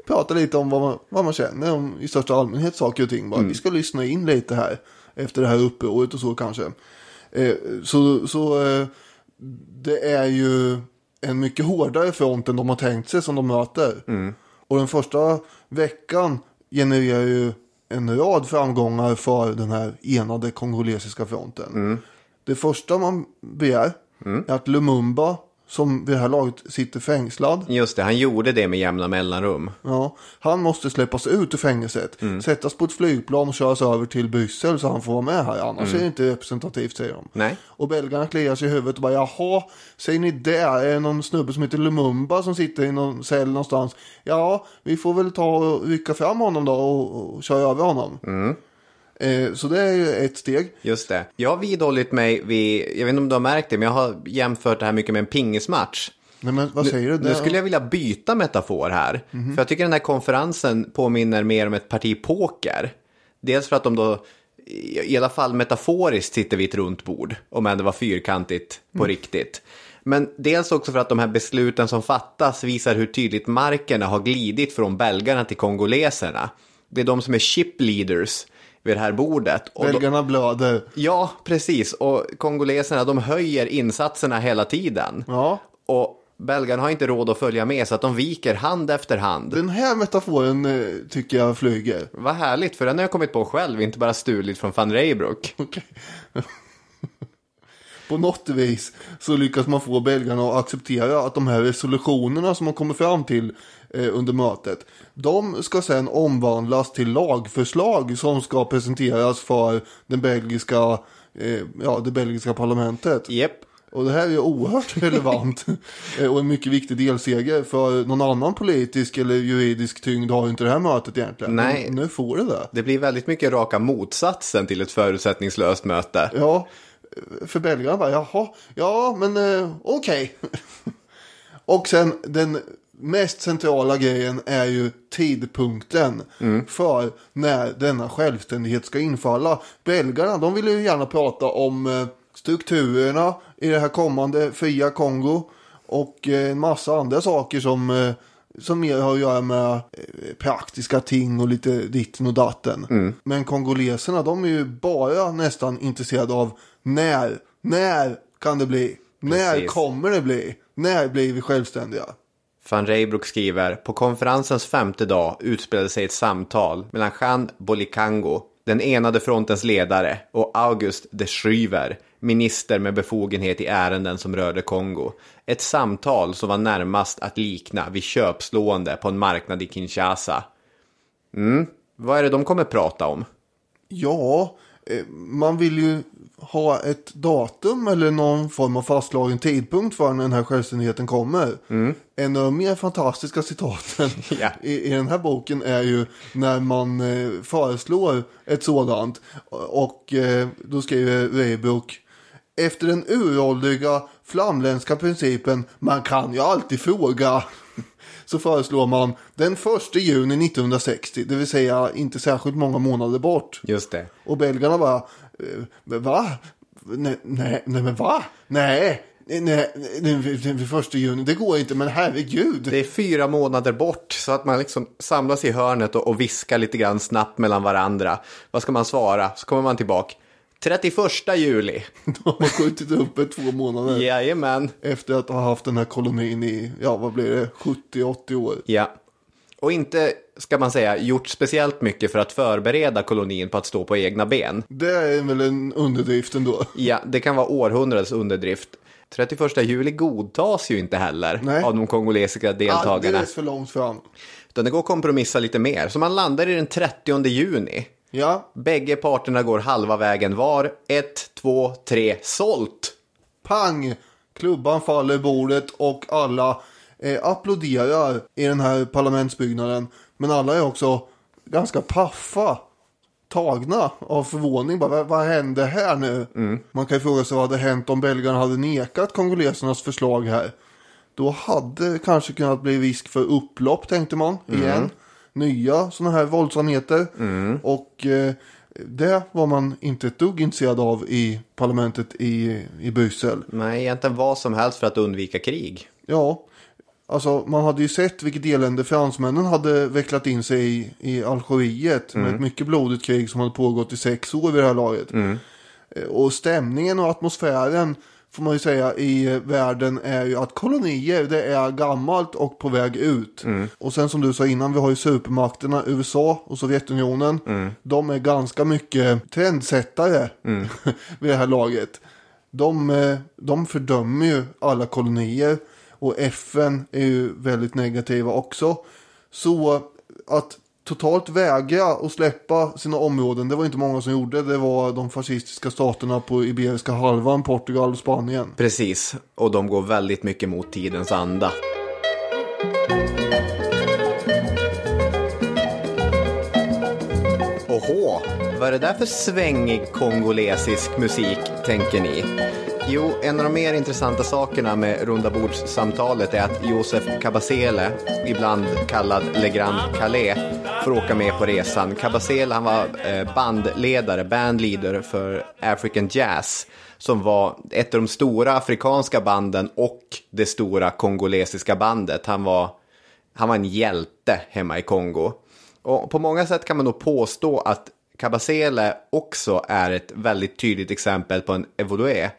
Speaker 2: pratar lite om vad man, vad man känner om i största allmänhet saker och ting. Bara, Vi ska lyssna in lite här efter det här upproret och så kanske. Eh, så så eh, det är ju en mycket hårdare front än de har tänkt sig som de möter. Och den första veckan genererar ju en rad framgångar för den här enade kongolesiska fronten. Det första man begär är att Lumumba, som vid det här laget sitter fängslad,
Speaker 3: Just det, han gjorde det med jämna mellanrum.
Speaker 2: ja, han måste släppas ut ur fängelset, sättas på ett flygplan och köras över till Bryssel så han får vara med här. Annars är det inte representativt, säger de.
Speaker 3: Nej.
Speaker 2: Och belgarna kliar sig i huvudet och bara, jaha, säger ni det? Är det någon snubbe som heter Lumumba som sitter i någon cell någonstans? Ja, vi får väl ta och rycka fram honom då och, och köra över honom. Eh, så det är ju ett steg.
Speaker 3: Just det. Jag har vidhållit mig vid, jag vet inte om du har märkt det, men jag har jämfört det här mycket med en pingismatch.
Speaker 2: Nej, men vad säger du?
Speaker 3: Nu skulle jag vilja byta metafor här. För jag tycker den här konferensen påminner mer om ett parti poker. Dels för att de då, i alla fall metaforiskt, sitter vid ett runt bord. Om än det var fyrkantigt på riktigt. Men dels också för att de här besluten som fattas visar hur tydligt markerna har glidit från belgarna till kongoleserna. Det är de som är chip leaders vid det här bordet. Och
Speaker 2: Belgarna blöder.
Speaker 3: Ja, precis. Och kongoleserna de höjer insatserna hela tiden.
Speaker 2: Ja.
Speaker 3: Och belgarna har inte råd att följa med så att de viker hand efter hand.
Speaker 2: Den här metaforen eh, tycker jag flyger.
Speaker 3: Vad härligt, för den har jag kommit på själv, inte bara stulit från van Reybrouck.
Speaker 2: Okej. På något vis så lyckas man få belgarna att acceptera att de här resolutionerna som man kommer fram till under mötet. De ska sen omvandlas till lagförslag som ska presenteras för den belgiska, eh, ja, det belgiska parlamentet.
Speaker 3: Jep.
Speaker 2: Och det här är oerhört relevant eh, och en mycket viktig delseger för någon annan politisk eller juridisk tyngd har inte det här mötet egentligen.
Speaker 3: Nej.
Speaker 2: Men nu får det det.
Speaker 3: Det blir väldigt mycket raka motsatsen till ett förutsättningslöst möte.
Speaker 2: Ja, för belgarna bara, jaha, ja men eh, okej. och sen den mest centrala grejen är ju tidpunkten för när denna självständighet ska infalla. Belgarna, de vill ju gärna prata om eh, strukturerna i det här kommande fria Kongo och eh, en massa andra saker som eh, som mer har att göra med praktiska ting och lite ditten och datten. Men kongoleserna de är ju bara nästan intresserade av när, när kan det bli? När
Speaker 3: Precis.
Speaker 2: kommer det bli? När blir vi självständiga?
Speaker 3: Van Reybrouck skriver, på konferensens femte dag utspelade sig ett samtal mellan Jean Bolikango, den enade frontens ledare, och August de Schryver, minister med befogenhet i ärenden som rörde Kongo. Ett samtal som var närmast att likna vid köpslående på en marknad i Kinshasa. Mm, vad är det de kommer prata om?
Speaker 2: Ja, eh, man vill ju ha ett datum eller någon form av fastslagen tidpunkt för när den här självständigheten kommer. En av de mer fantastiska citaten
Speaker 3: Ja.
Speaker 2: i, i den här boken är ju när man eh, föreslår ett sådant. Och eh, då skriver Weibuck efter den uråldriga flamländska principen man kan ju alltid fråga så föreslår man den 1 juni 1960, det vill säga inte särskilt många månader bort.
Speaker 3: Just det.
Speaker 2: Och belgarna bara, eh, va? Nej, nej, nej men va? Nej, nej, nej, den första juni, det går inte, men herregud.
Speaker 3: Det är fyra månader bort så att man liksom samlas i hörnet och, och viskar lite grann snabbt mellan varandra. Vad ska man svara? Så kommer man tillbaka. 31 juli.
Speaker 2: De har skjutit upp det två månader
Speaker 3: Jajamän.
Speaker 2: efter att ha haft den här kolonin i, ja vad blir det, 70-80 år.
Speaker 3: Ja. Och inte, ska man säga, gjort speciellt mycket för att förbereda kolonin på att stå på egna ben.
Speaker 2: Det är väl en underdrift ändå.
Speaker 3: Ja, det kan vara århundradets underdrift. 31 juli godtas ju inte heller
Speaker 2: Nej.
Speaker 3: av de kongolesiska deltagarna.
Speaker 2: Alldeles för långt fram.
Speaker 3: Utan det går att kompromissa lite mer. Så man landar i den 30 juni.
Speaker 2: Ja,
Speaker 3: Bägge parterna går halva vägen var. Ett, två, tre, sålt!
Speaker 2: pang! Klubban faller i bordet och alla eh, applåderar i den här parlamentsbyggnaden. Men alla är också ganska paffa. Tagna av förvåning. Bara, vad, vad hände här nu? Man kan ju fråga sig vad hade hänt om belgarna hade nekat kongolesernas förslag här. Då hade kanske kunnat bli risk för upplopp tänkte man igen. Nya sådana här våldsamheter. Och eh, det var man inte ett dugg intresserad av i parlamentet i, i Bryssel.
Speaker 3: Nej, egentligen vad som helst för att undvika krig.
Speaker 2: Ja, alltså man hade ju sett vilket elände fransmännen hade vecklat in sig i, i Algeriet med ett mycket blodigt krig som hade pågått i sex år vid det här laget. Eh, Och stämningen och atmosfären får man ju säga i världen är ju att kolonier det är gammalt och på väg ut. Och sen som du sa innan, vi har ju supermakterna USA och Sovjetunionen. De är ganska mycket trendsättare vid det här laget. De, eh, de fördömer ju alla kolonier och FN är ju väldigt negativa också. Så att totalt vägra att släppa sina områden, det var inte många som gjorde. Det var de fascistiska staterna på Iberiska halvan, Portugal och Spanien.
Speaker 3: Precis, och de går väldigt mycket mot tidens anda. Åhå, vad är det där för svängig kongolesisk musik, tänker ni? Jo, en av de mer intressanta sakerna med rundabordssamtalet är att Josef Kabasele, ibland kallad Le Grand Calais, får åka med på resan. Kabasele, han var eh, bandledare, bandleader för African Jazz, som var ett av de stora afrikanska banden och det stora kongolesiska bandet. Han var, han var en hjälte hemma i Kongo. Och på många sätt kan man nog påstå att Kabasele också är ett väldigt tydligt exempel på en evolué.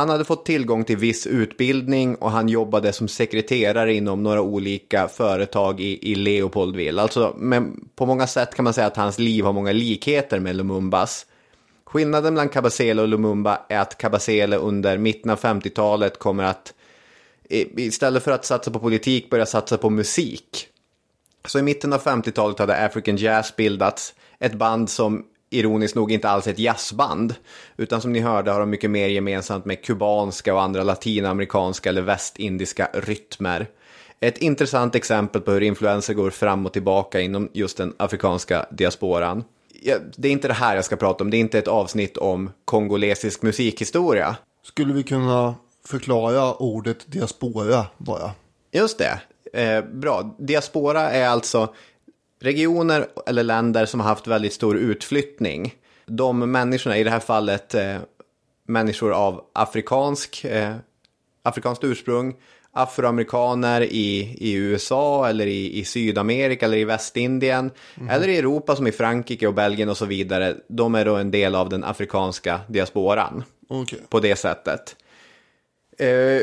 Speaker 3: Han hade fått tillgång till viss utbildning och han jobbade som sekreterare inom några olika företag i, i Leopoldville. Alltså, men på många sätt kan man säga att hans liv har många likheter med Lumumbas. Skillnaden mellan Kabasele och Lumumba är att Kabasele under mitten av 50-talet kommer att istället för att satsa på politik börja satsa på musik. Så i mitten av 50-talet hade African Jazz bildats, ett band som ironiskt nog inte alls ett jazzband. Utan som ni hörde har de mycket mer gemensamt med kubanska och andra latinamerikanska eller västindiska rytmer. Ett intressant exempel på hur influenser går fram och tillbaka inom just den afrikanska diasporan. Det är inte det här jag ska prata om, det är inte ett avsnitt om kongolesisk musikhistoria.
Speaker 2: Skulle vi kunna förklara ordet diaspora bara?
Speaker 3: Just det. Eh, bra. Diaspora är alltså regioner eller länder som har haft väldigt stor utflyttning. De människorna, i det här fallet eh, människor av afrikansk, eh, afrikanskt ursprung, afroamerikaner i, i USA eller i, i Sydamerika eller i Västindien eller i Europa som i Frankrike och Belgien och så vidare. De är då en del av den afrikanska diasporan
Speaker 2: Okej.
Speaker 3: på det sättet. Eh,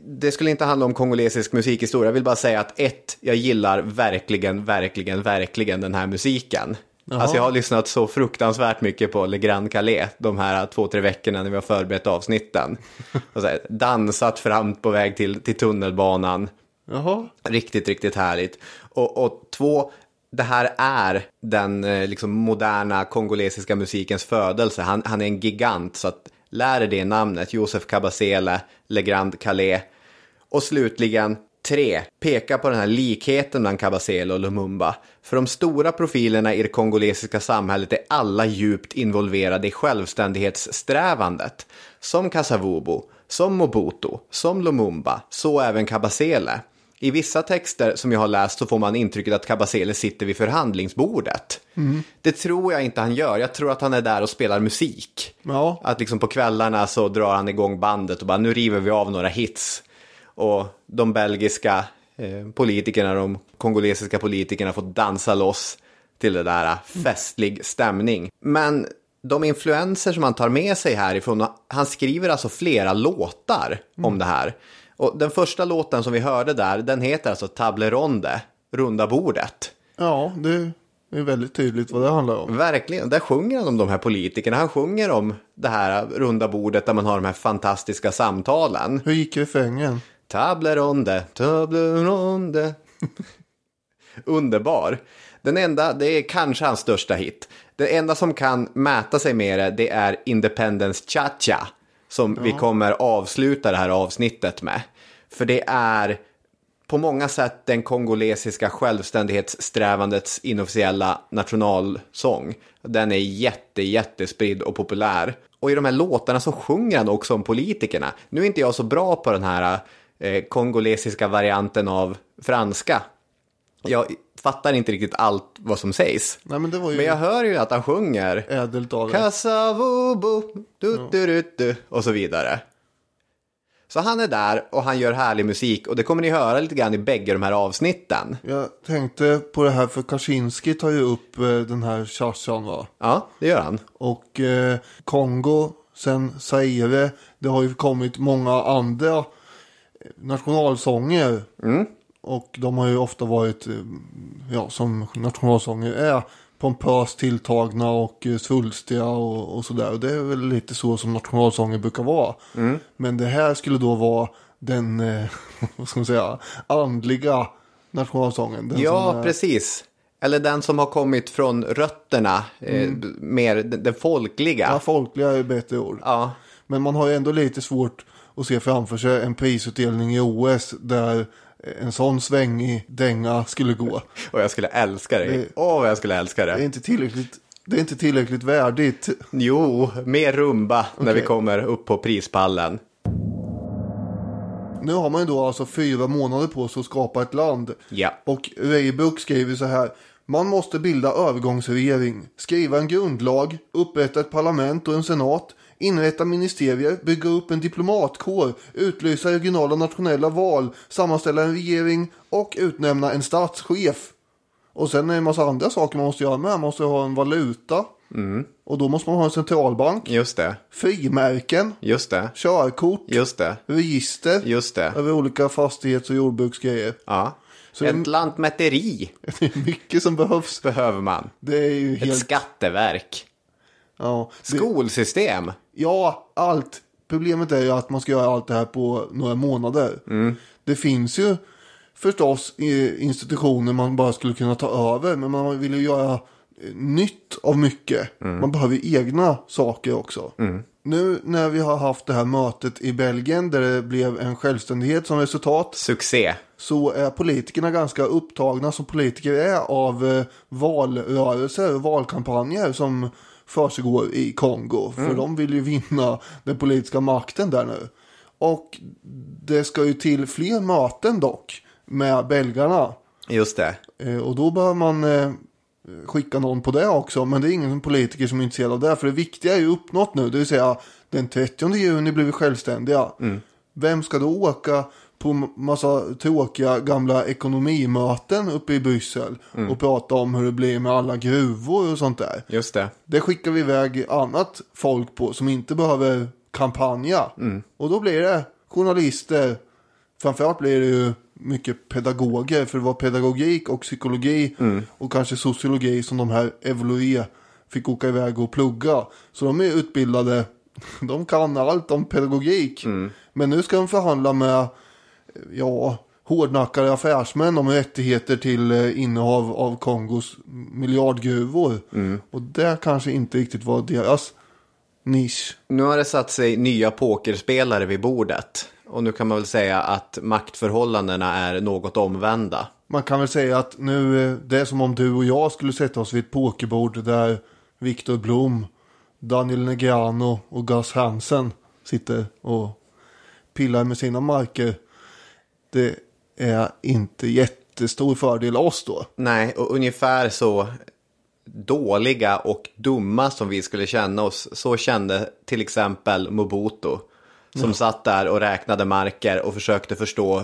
Speaker 3: det skulle inte handla om kongolesisk musikhistoria. Jag vill bara säga att ett, jag gillar verkligen, verkligen, verkligen den här musiken. Alltså jag har lyssnat så fruktansvärt mycket på Le Grand Calais de här två, tre veckorna när vi har förberett avsnitten. Här, dansat fram på väg till, till tunnelbanan.
Speaker 2: Jaha.
Speaker 3: Riktigt, riktigt härligt. Och, och två, det här är den eh, liksom, moderna kongolesiska musikens födelse. Han, han är en gigant, så att lär er det namnet. Josef Kabasele, Le Grand Calais. Och slutligen, tre, peka på den här likheten mellan Kabasele och Lumumba. För de stora profilerna i det kongolesiska samhället är alla djupt involverade i självständighetssträvandet. Som Kasavubu, som Mobutu, som Lumumba, så även Kabasele. I vissa texter som jag har läst så får man intrycket att Kabasele sitter vid förhandlingsbordet. Det tror jag inte han gör. Jag tror att han är där och spelar musik.
Speaker 2: Ja.
Speaker 3: Att liksom på kvällarna så drar han igång bandet och bara nu river vi av några hits. Och de belgiska eh, politikerna, de kongolesiska politikerna får dansa loss till det där eh, festlig stämning. Men de influenser som han tar med sig härifrån, han skriver alltså flera låtar om det här. Och den första låten som vi hörde där, den heter alltså Table Ronde, runda bordet.
Speaker 2: Ja, det är väldigt tydligt vad det handlar om.
Speaker 3: Verkligen, där sjunger han om de här politikerna. Han sjunger om det här runda bordet där man har de här fantastiska samtalen.
Speaker 2: Hur gick refrängen?
Speaker 3: Table ronde, table ronde. Underbar. Den enda, det är kanske hans största hit. Det enda som kan mäta sig med det, det är Independence Cha-Cha. Som vi kommer avsluta det här avsnittet med. För det är på många sätt den kongolesiska självständighetssträvandets inofficiella nationalsång. Den är jätte, jättespridd och populär. Och i de här låtarna så sjunger han också om politikerna. Nu är inte jag så bra på den här eh, kongolesiska varianten av franska. Jag fattar inte riktigt allt vad som sägs.
Speaker 2: Nej, men
Speaker 3: Men jag hör ju att han sjunger
Speaker 2: ädelt av.
Speaker 3: Kasavubu, du, du, du, du, och så vidare. Så han är där och han gör härlig musik och det kommer ni höra lite grann i bägge de här avsnitten.
Speaker 2: Jag tänkte på det här för Kaczynski tar ju upp eh, den här chachan va.
Speaker 3: Ja, det gör han.
Speaker 2: Och eh, Kongo, sen Zaire, det har ju kommit många andra nationalsånger. Och de har ju ofta varit, eh, ja som nationalsånger är, pompöst tilltagna och eh, svulstiga och, och sådär. Och det är väl lite så som nationalsånger brukar vara. Men det här skulle då vara den, eh, vad ska man säga, andliga nationalsången. Den
Speaker 3: Ja,
Speaker 2: är-
Speaker 3: precis. Eller den som har kommit från rötterna, eh, mer den, den folkliga.
Speaker 2: Ja, folkliga är bättre ord.
Speaker 3: Ja.
Speaker 2: Men man har ju ändå lite svårt att se framför sig en prisutdelning i OS där en sån svängig dänga skulle gå.
Speaker 3: Och jag skulle älska det.
Speaker 2: Det-
Speaker 3: Åh, vad jag skulle älska
Speaker 2: Det är
Speaker 3: det.
Speaker 2: inte tillräckligt, det är inte tillräckligt värdigt.
Speaker 3: Jo, mer rumba när vi kommer upp på prispallen.
Speaker 2: Nu har man ju då alltså fyra månader på sig att skapa ett land.
Speaker 3: Ja.
Speaker 2: Och Weibuck skriver så här. Man måste bilda övergångsregering, skriva en grundlag, upprätta ett parlament och en senat, inrätta ministerier, bygga upp en diplomatkår, utlysa regionala och nationella val, sammanställa en regering och utnämna en statschef. Och sen är det en massa andra saker man måste göra med. Man måste ha en valuta. Och då måste man ha en centralbank.
Speaker 3: Just det,
Speaker 2: Frimärken,
Speaker 3: just det,
Speaker 2: körkort,
Speaker 3: just det,
Speaker 2: register
Speaker 3: just det.
Speaker 2: över olika fastighets och jordbruksgrejer.
Speaker 3: Ja.
Speaker 2: Så
Speaker 3: Ett lantmäteri
Speaker 2: Det är mycket som behövs.
Speaker 3: behöver man.
Speaker 2: Det är ju
Speaker 3: Ett
Speaker 2: helt...
Speaker 3: skatteverk.
Speaker 2: Ja, det,
Speaker 3: Skolsystem.
Speaker 2: ja, allt. Problemet är ju att man ska göra allt det här på några månader. Det finns ju förstås institutioner man bara skulle kunna ta över. Men man vill ju göra eh, nytt av mycket. Man behöver egna saker också. Nu när vi har haft det här mötet i Belgien där det blev en självständighet som resultat.
Speaker 3: Succé.
Speaker 2: Så är politikerna ganska upptagna som politiker är av eh, valrörelser och valkampanjer som försiggår i Kongo. För de vill ju vinna den politiska makten där nu. Och det ska ju till fler möten dock med belgarna.
Speaker 3: Just det.
Speaker 2: Eh, Och då behöver man eh, skicka någon på det också. Men det är ingen politiker som är intresserad av det. För det viktiga är ju uppnått nu. Det vill säga den 30 juni blir vi självständiga. Vem ska då åka på massa tråkiga gamla ekonomimöten uppe i Bryssel. Och prata om hur det blir med alla gruvor och sånt där.
Speaker 3: Just det.
Speaker 2: Det skickar vi iväg annat folk på som inte behöver kampanja. Och då blir det journalister. Framförallt blir det ju mycket pedagoger. För det var pedagogik och psykologi och kanske sociologi som de här Evolué fick åka iväg och plugga. Så de är utbildade. De kan allt om pedagogik. Men nu ska de förhandla med ja, hårdnackade affärsmän om rättigheter till eh, innehav av Kongos miljardgruvor. Och det kanske inte riktigt var deras nisch.
Speaker 3: Nu har det satt sig nya pokerspelare vid bordet. Och nu kan man väl säga att maktförhållandena är något omvända.
Speaker 2: Man kan väl säga att nu, eh, det är som om du och jag skulle sätta oss vid ett pokerbord där Viktor Blom, Daniel Negrano och Gus Hansen sitter och pillar med sina marker. Det är inte jättestor fördel oss då.
Speaker 3: Nej, och ungefär så dåliga och dumma som vi skulle känna oss, så kände till exempel Mobutu. Som satt där och räknade marker och försökte förstå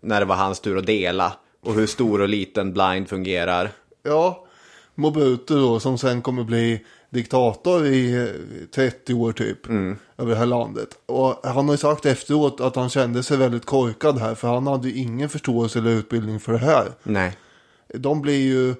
Speaker 3: när det var hans tur att dela. Och hur stor och liten blind fungerar.
Speaker 2: Ja, Mobutu då som sen kommer bli diktator i eh, 30 år typ. Över det här landet. Och han har ju sagt efteråt att han kände sig väldigt korkad här. För han hade ju ingen förståelse eller utbildning för det här.
Speaker 3: Nej,
Speaker 2: De blir ju,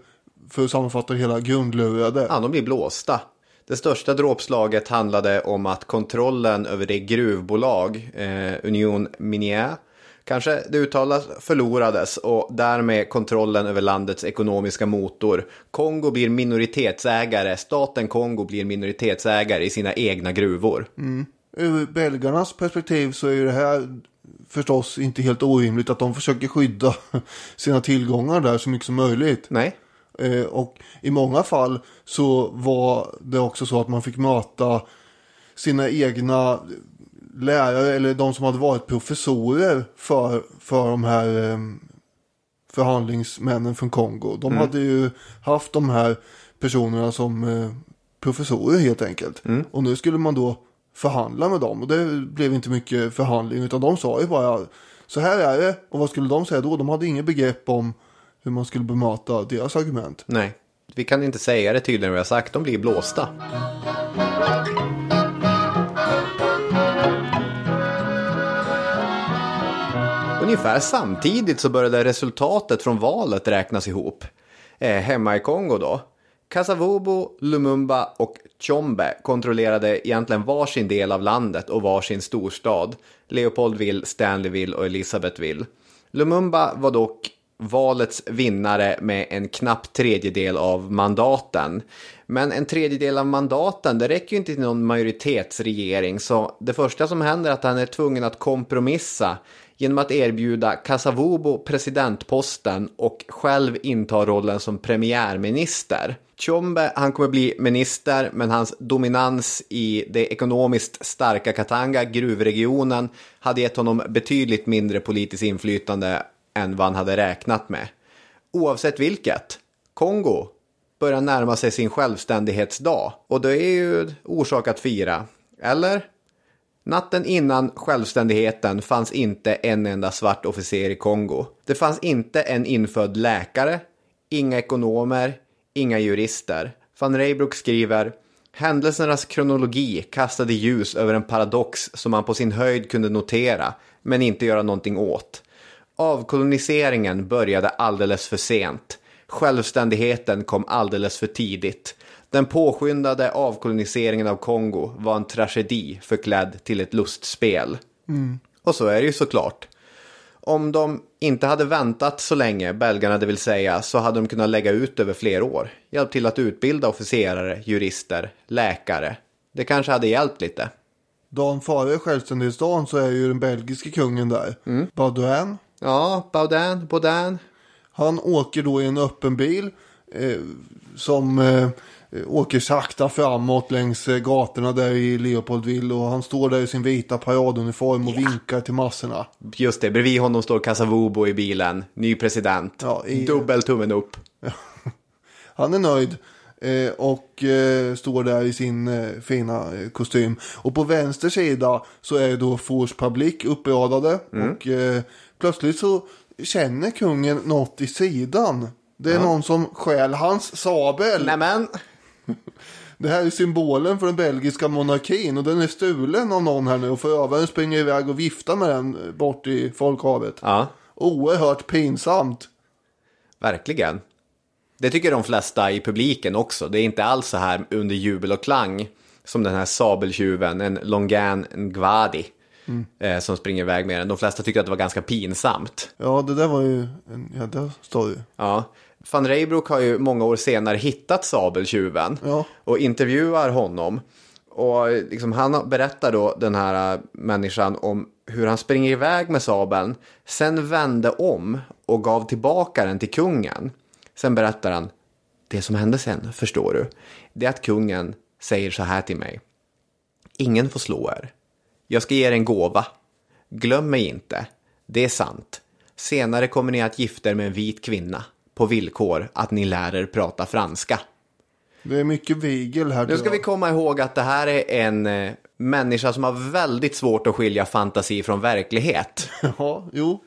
Speaker 2: för att sammanfatta hela, grundlurade.
Speaker 3: ja, de blir blåsta. Det största dråpslaget handlade om att kontrollen över det gruvbolag, eh, Union Minière, kanske det uttalas, förlorades och därmed kontrollen över landets ekonomiska motor. Kongo blir minoritetsägare, staten Kongo blir minoritetsägare i sina egna gruvor.
Speaker 2: Ur belgarnas perspektiv så är det här förstås inte helt orimligt att de försöker skydda sina tillgångar där så mycket som möjligt.
Speaker 3: Nej,
Speaker 2: Eh, och i många fall så var det också så att man fick möta sina egna lärare eller de som hade varit professorer för, för de här eh, förhandlingsmännen från Kongo. De hade ju haft de här personerna som eh, professorer helt enkelt. Och nu skulle man då förhandla med dem och det blev inte mycket förhandling utan de sa ju bara så här är det och vad skulle de säga då? De hade inget begrepp om hur man skulle bemöta deras argument.
Speaker 3: nej. Vi kan inte säga det tydligare än vi har sagt, de blir blåsta. Ungefär samtidigt så började resultatet från valet räknas ihop. Eh, hemma i Kongo då. Kasavubu, Lumumba och Chombe kontrollerade egentligen varsin del av landet och varsin storstad. Leopoldville, Stanleyville och Elisabethville. Lumumba var dock valets vinnare med en knapp tredjedel av mandaten. Men en tredjedel av mandaten, det räcker ju inte till någon majoritetsregering. Så det första som händer är att han är tvungen att kompromissa genom att erbjuda Kasavubo presidentposten och själv inta rollen som premiärminister. Chombe, han kommer bli minister, men hans dominans i det ekonomiskt starka Katanga, gruvregionen, hade gett honom betydligt mindre politiskt inflytande än vad han hade räknat med. Oavsett vilket, Kongo börjar närma sig sin självständighetsdag och det är ju orsak att fira, eller? Natten innan självständigheten fanns inte en enda svart officer i Kongo. Det fanns inte en infödd läkare, inga ekonomer, inga jurister. Van Reybrook skriver Händelsernas kronologi kastade ljus över en paradox som man på sin höjd kunde notera, men inte göra någonting åt. Avkoloniseringen började alldeles för sent. Självständigheten kom alldeles för tidigt. Den påskyndade avkoloniseringen av Kongo var en tragedi förklädd till ett lustspel. Och så är det ju såklart. Om de inte hade väntat så länge, belgarna det vill säga, så hade de kunnat lägga ut över flera år. Hjälpt till att utbilda officerare, jurister, läkare. Det kanske hade hjälpt lite.
Speaker 2: Dagen före självständighetsdagen så är ju den belgiske kungen där.
Speaker 3: Mm.
Speaker 2: Baudouin.
Speaker 3: Ja, Baudin, Baudin.
Speaker 2: Han åker då i en öppen bil. Eh, som eh, åker sakta framåt längs eh, gatorna där i Leopoldville. Och han står där i sin vita paraduniform och vinkar till massorna.
Speaker 3: Just det, bredvid honom står Casavubo i bilen. Ny president.
Speaker 2: Ja, i-
Speaker 3: Dubbel tummen upp.
Speaker 2: Han är nöjd. Eh, och eh, står där i sin eh, fina eh, kostym. Och på vänster sida så är då Force Public uppradade. Och eh, plötsligt så känner kungen något i sidan. Det är någon som stjäl hans sabel.
Speaker 3: Nämen!
Speaker 2: Det här är symbolen för den belgiska monarkin och den är stulen av någon här nu och förövaren springer iväg och viftar med den bort i folkhavet.
Speaker 3: Ja,
Speaker 2: Oerhört pinsamt.
Speaker 3: verkligen. Det tycker de flesta i publiken också. Det är inte alls så här under jubel och klang som den här sabeltjuven, en Longan Ngvadi, eh, som springer iväg med den. De flesta tycker att det var ganska pinsamt.
Speaker 2: Ja, det där var ju en jädra story.
Speaker 3: Ja. Van Reybrouck har ju många år senare hittat sabeltjuven
Speaker 2: Ja.
Speaker 3: och intervjuar honom. Och liksom han berättar då den här äh, människan om hur han springer iväg med sabeln, sen vände om och gav tillbaka den till kungen. Sen berättar han, det som hände sen, förstår du, det är att kungen säger så här till mig. Ingen får slå er. Jag ska ge er en gåva. Glöm mig inte. Det är sant. Senare kommer ni att gifta er med en vit kvinna på villkor att ni lär er prata franska.
Speaker 2: Det är mycket vigel här.
Speaker 3: Nu ska vi komma ihåg att det här är en eh, människa som har väldigt svårt att skilja fantasi från verklighet.
Speaker 2: Ja, jo.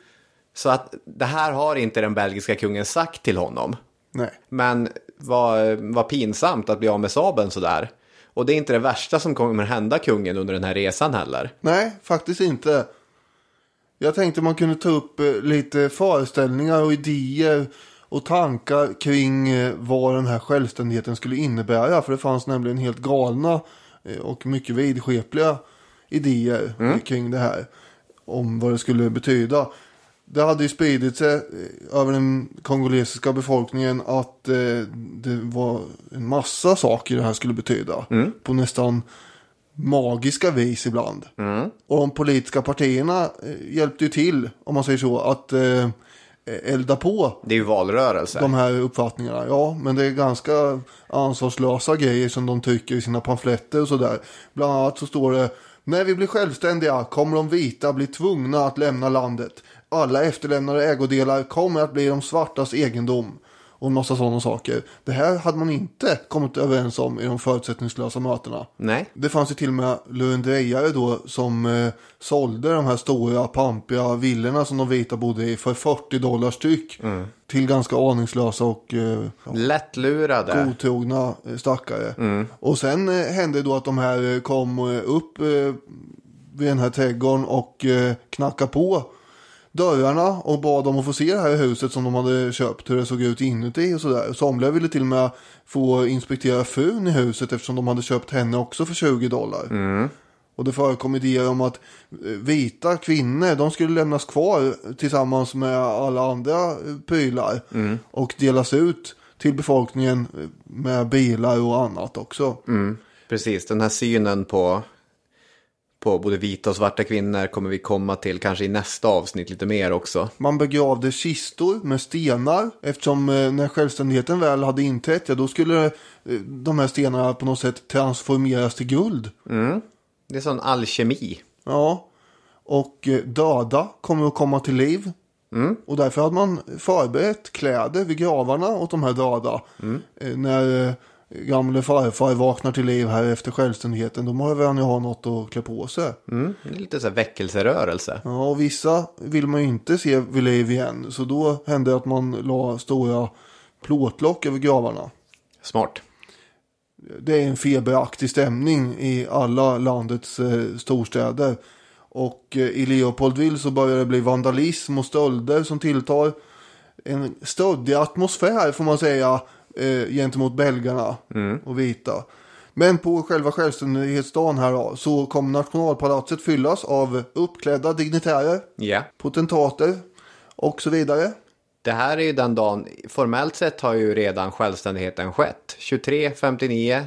Speaker 3: Så att det här har inte den belgiska kungen sagt till honom.
Speaker 2: Nej.
Speaker 3: Men vad, vad pinsamt att bli av med sabeln sådär. Och det är inte det värsta som kommer hända kungen under den här resan heller.
Speaker 2: Nej, faktiskt inte. Jag tänkte man kunde ta upp eh, lite föreställningar och idéer och tankar kring eh, vad den här självständigheten skulle innebära. För det fanns nämligen helt galna eh, och mycket vidskepliga idéer eh, kring det här. Om vad det skulle betyda. Det hade ju spridit sig över den kongolesiska befolkningen att det var en massa saker det här skulle betyda. På nästan magiska vis ibland. Och de politiska partierna hjälpte ju till, om man säger så, att eh, elda på
Speaker 3: Det är ju valrörelse.
Speaker 2: de här uppfattningarna. Ja, men det är ganska ansvarslösa grejer som de tycker i sina pamfletter och sådär. Bland annat så står det när vi blir självständiga kommer de vita bli tvungna att lämna landet. Alla efterlämnade ägodelar kommer att bli de svartas egendom. Och en massa sådana saker. Det här hade man inte kommit överens om i de förutsättningslösa mötena.
Speaker 3: Nej.
Speaker 2: Det fanns ju till och med lurendrejare då som eh, sålde de här stora pampiga villorna som de vita bodde i för 40 dollar styck. Till ganska aningslösa och eh,
Speaker 3: Lättlurade.
Speaker 2: godtrogna eh, stackare. Och sen eh, hände då att de här eh, kom eh, upp eh, vid den här trädgården och eh, knackade på dörrarna och bad dem att få se det här huset som de hade köpt, hur det såg ut inuti och sådär. Somliga ville till och med få inspektera frun i huset eftersom de hade köpt henne också för 20 dollar. Och det förekom idéer om att eh, vita kvinnor, de skulle lämnas kvar tillsammans med alla andra eh, prylar. Och delas ut till befolkningen eh, med bilar och annat också.
Speaker 3: Precis, den här synen på, på både vita och svarta kvinnor kommer vi komma till kanske i nästa avsnitt lite mer också.
Speaker 2: Man begravde kistor med stenar eftersom eh, när självständigheten väl hade inträtt, ja då skulle eh, de här stenarna på något sätt transformeras till guld.
Speaker 3: Det är sån alkemi.
Speaker 2: Ja, och eh, döda kommer att komma till liv. Och därför hade man förberett kläder vid gravarna åt de här döda. Eh, När gamle farfar vaknar till liv här efter självständigheten, då behöver han ju ha något att klä på sig.
Speaker 3: Mm, det är lite så här väckelserörelse.
Speaker 2: Ja, och vissa vill man ju inte se vid liv igen. Så då hände det att man la stora plåtlock över gravarna.
Speaker 3: Smart.
Speaker 2: Det är en feberaktig stämning i alla landets eh, storstäder. Och eh, i Leopoldville så börjar det bli vandalism och stölder som tilltar. En stöddig atmosfär får man säga eh, gentemot belgarna och vita. Men på själva självständighetsdagen här då, så kommer nationalpalatset fyllas av uppklädda dignitärer,
Speaker 3: Ja.
Speaker 2: potentater och så vidare.
Speaker 3: Det här är ju den dagen, formellt sett har ju redan självständigheten skett. 23.59,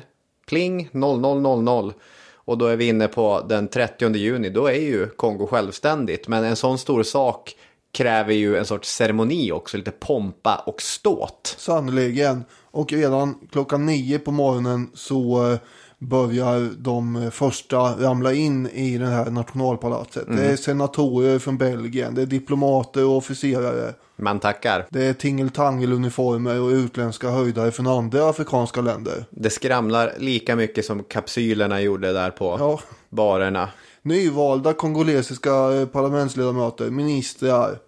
Speaker 3: pling 00.00. Och då är vi inne på den 30 juni, då är ju Kongo självständigt. Men en sån stor sak kräver ju en sorts ceremoni också, lite pompa och ståt.
Speaker 2: Sannerligen. Och redan klockan nio på morgonen så eh, börjar de eh, första ramla in i det här nationalpalatset. Det är senatorer från Belgien, det är diplomater och officerare.
Speaker 3: Man tackar.
Speaker 2: Det är tingeltangeluniformer och utländska höjdare från andra afrikanska länder.
Speaker 3: Det skramlar lika mycket som kapsylerna gjorde där på
Speaker 2: Ja.
Speaker 3: barerna.
Speaker 2: Nyvalda kongolesiska eh, parlamentsledamöter, ministrar.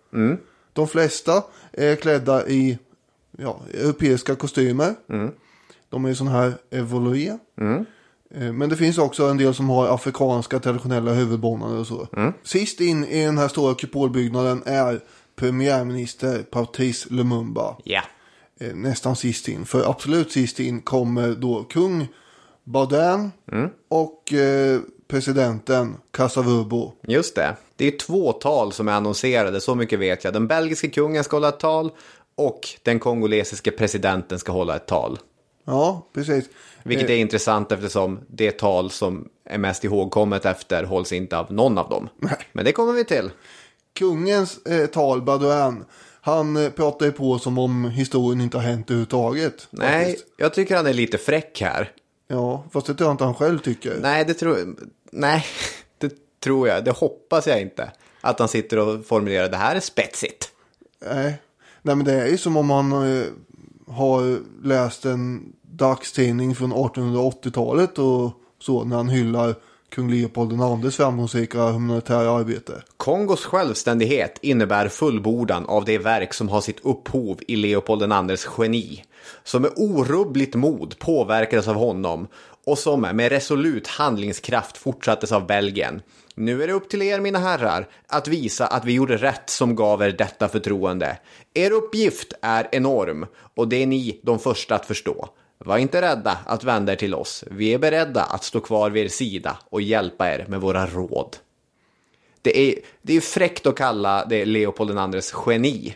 Speaker 2: De flesta är klädda i ja, europeiska kostymer. De är ju sådana här evolué. Eh, Men det finns också en del som har afrikanska traditionella huvudbonader och så. Sist in i den här stora kupolbyggnaden är premiärminister Patrice Lumumba.
Speaker 3: Ja.
Speaker 2: Eh, Nästan sist in. För absolut sist in kommer då kung Baudin och eh, presidenten Kasavubo.
Speaker 3: Just det. Det är två tal som är annonserade, så mycket vet jag. Den belgiske kungen ska hålla ett tal och den kongolesiske presidenten ska hålla ett tal.
Speaker 2: Ja, precis.
Speaker 3: Vilket är intressant eftersom det tal som är mest ihågkommet efter hålls inte av någon av dem. Men det kommer vi till.
Speaker 2: Kungens eh, tal, Baudouin, han eh, pratar ju på som om historien inte har hänt överhuvudtaget.
Speaker 3: Nej,
Speaker 2: faktiskt.
Speaker 3: jag tycker han är lite fräck här.
Speaker 2: Ja, fast det tror jag inte han själv tycker.
Speaker 3: Nej, det tror Nej, det tror jag. Det hoppas jag inte. Att han sitter och formulerar det här är spetsigt.
Speaker 2: Nej. Nej, men det är ju som om man eh, har läst en dagstidning från 1880-talet och så när han hyllar kung Leopold IIs framgångsrika humanitära arbete.
Speaker 3: Kongos självständighet innebär fullbordan av det verk som har sitt upphov i Leopold IIs geni, som med orubbligt mod påverkades av honom och som med resolut handlingskraft fortsattes av Belgien. Nu är det upp till er, mina herrar, att visa att vi gjorde rätt som gav er detta förtroende. Er uppgift är enorm och det är ni de första att förstå. Var inte rädda att vända er till oss. Vi är beredda att stå kvar vid er sida och hjälpa er med våra råd. Det är, det är fräckt att kalla det Leopold IIs geni.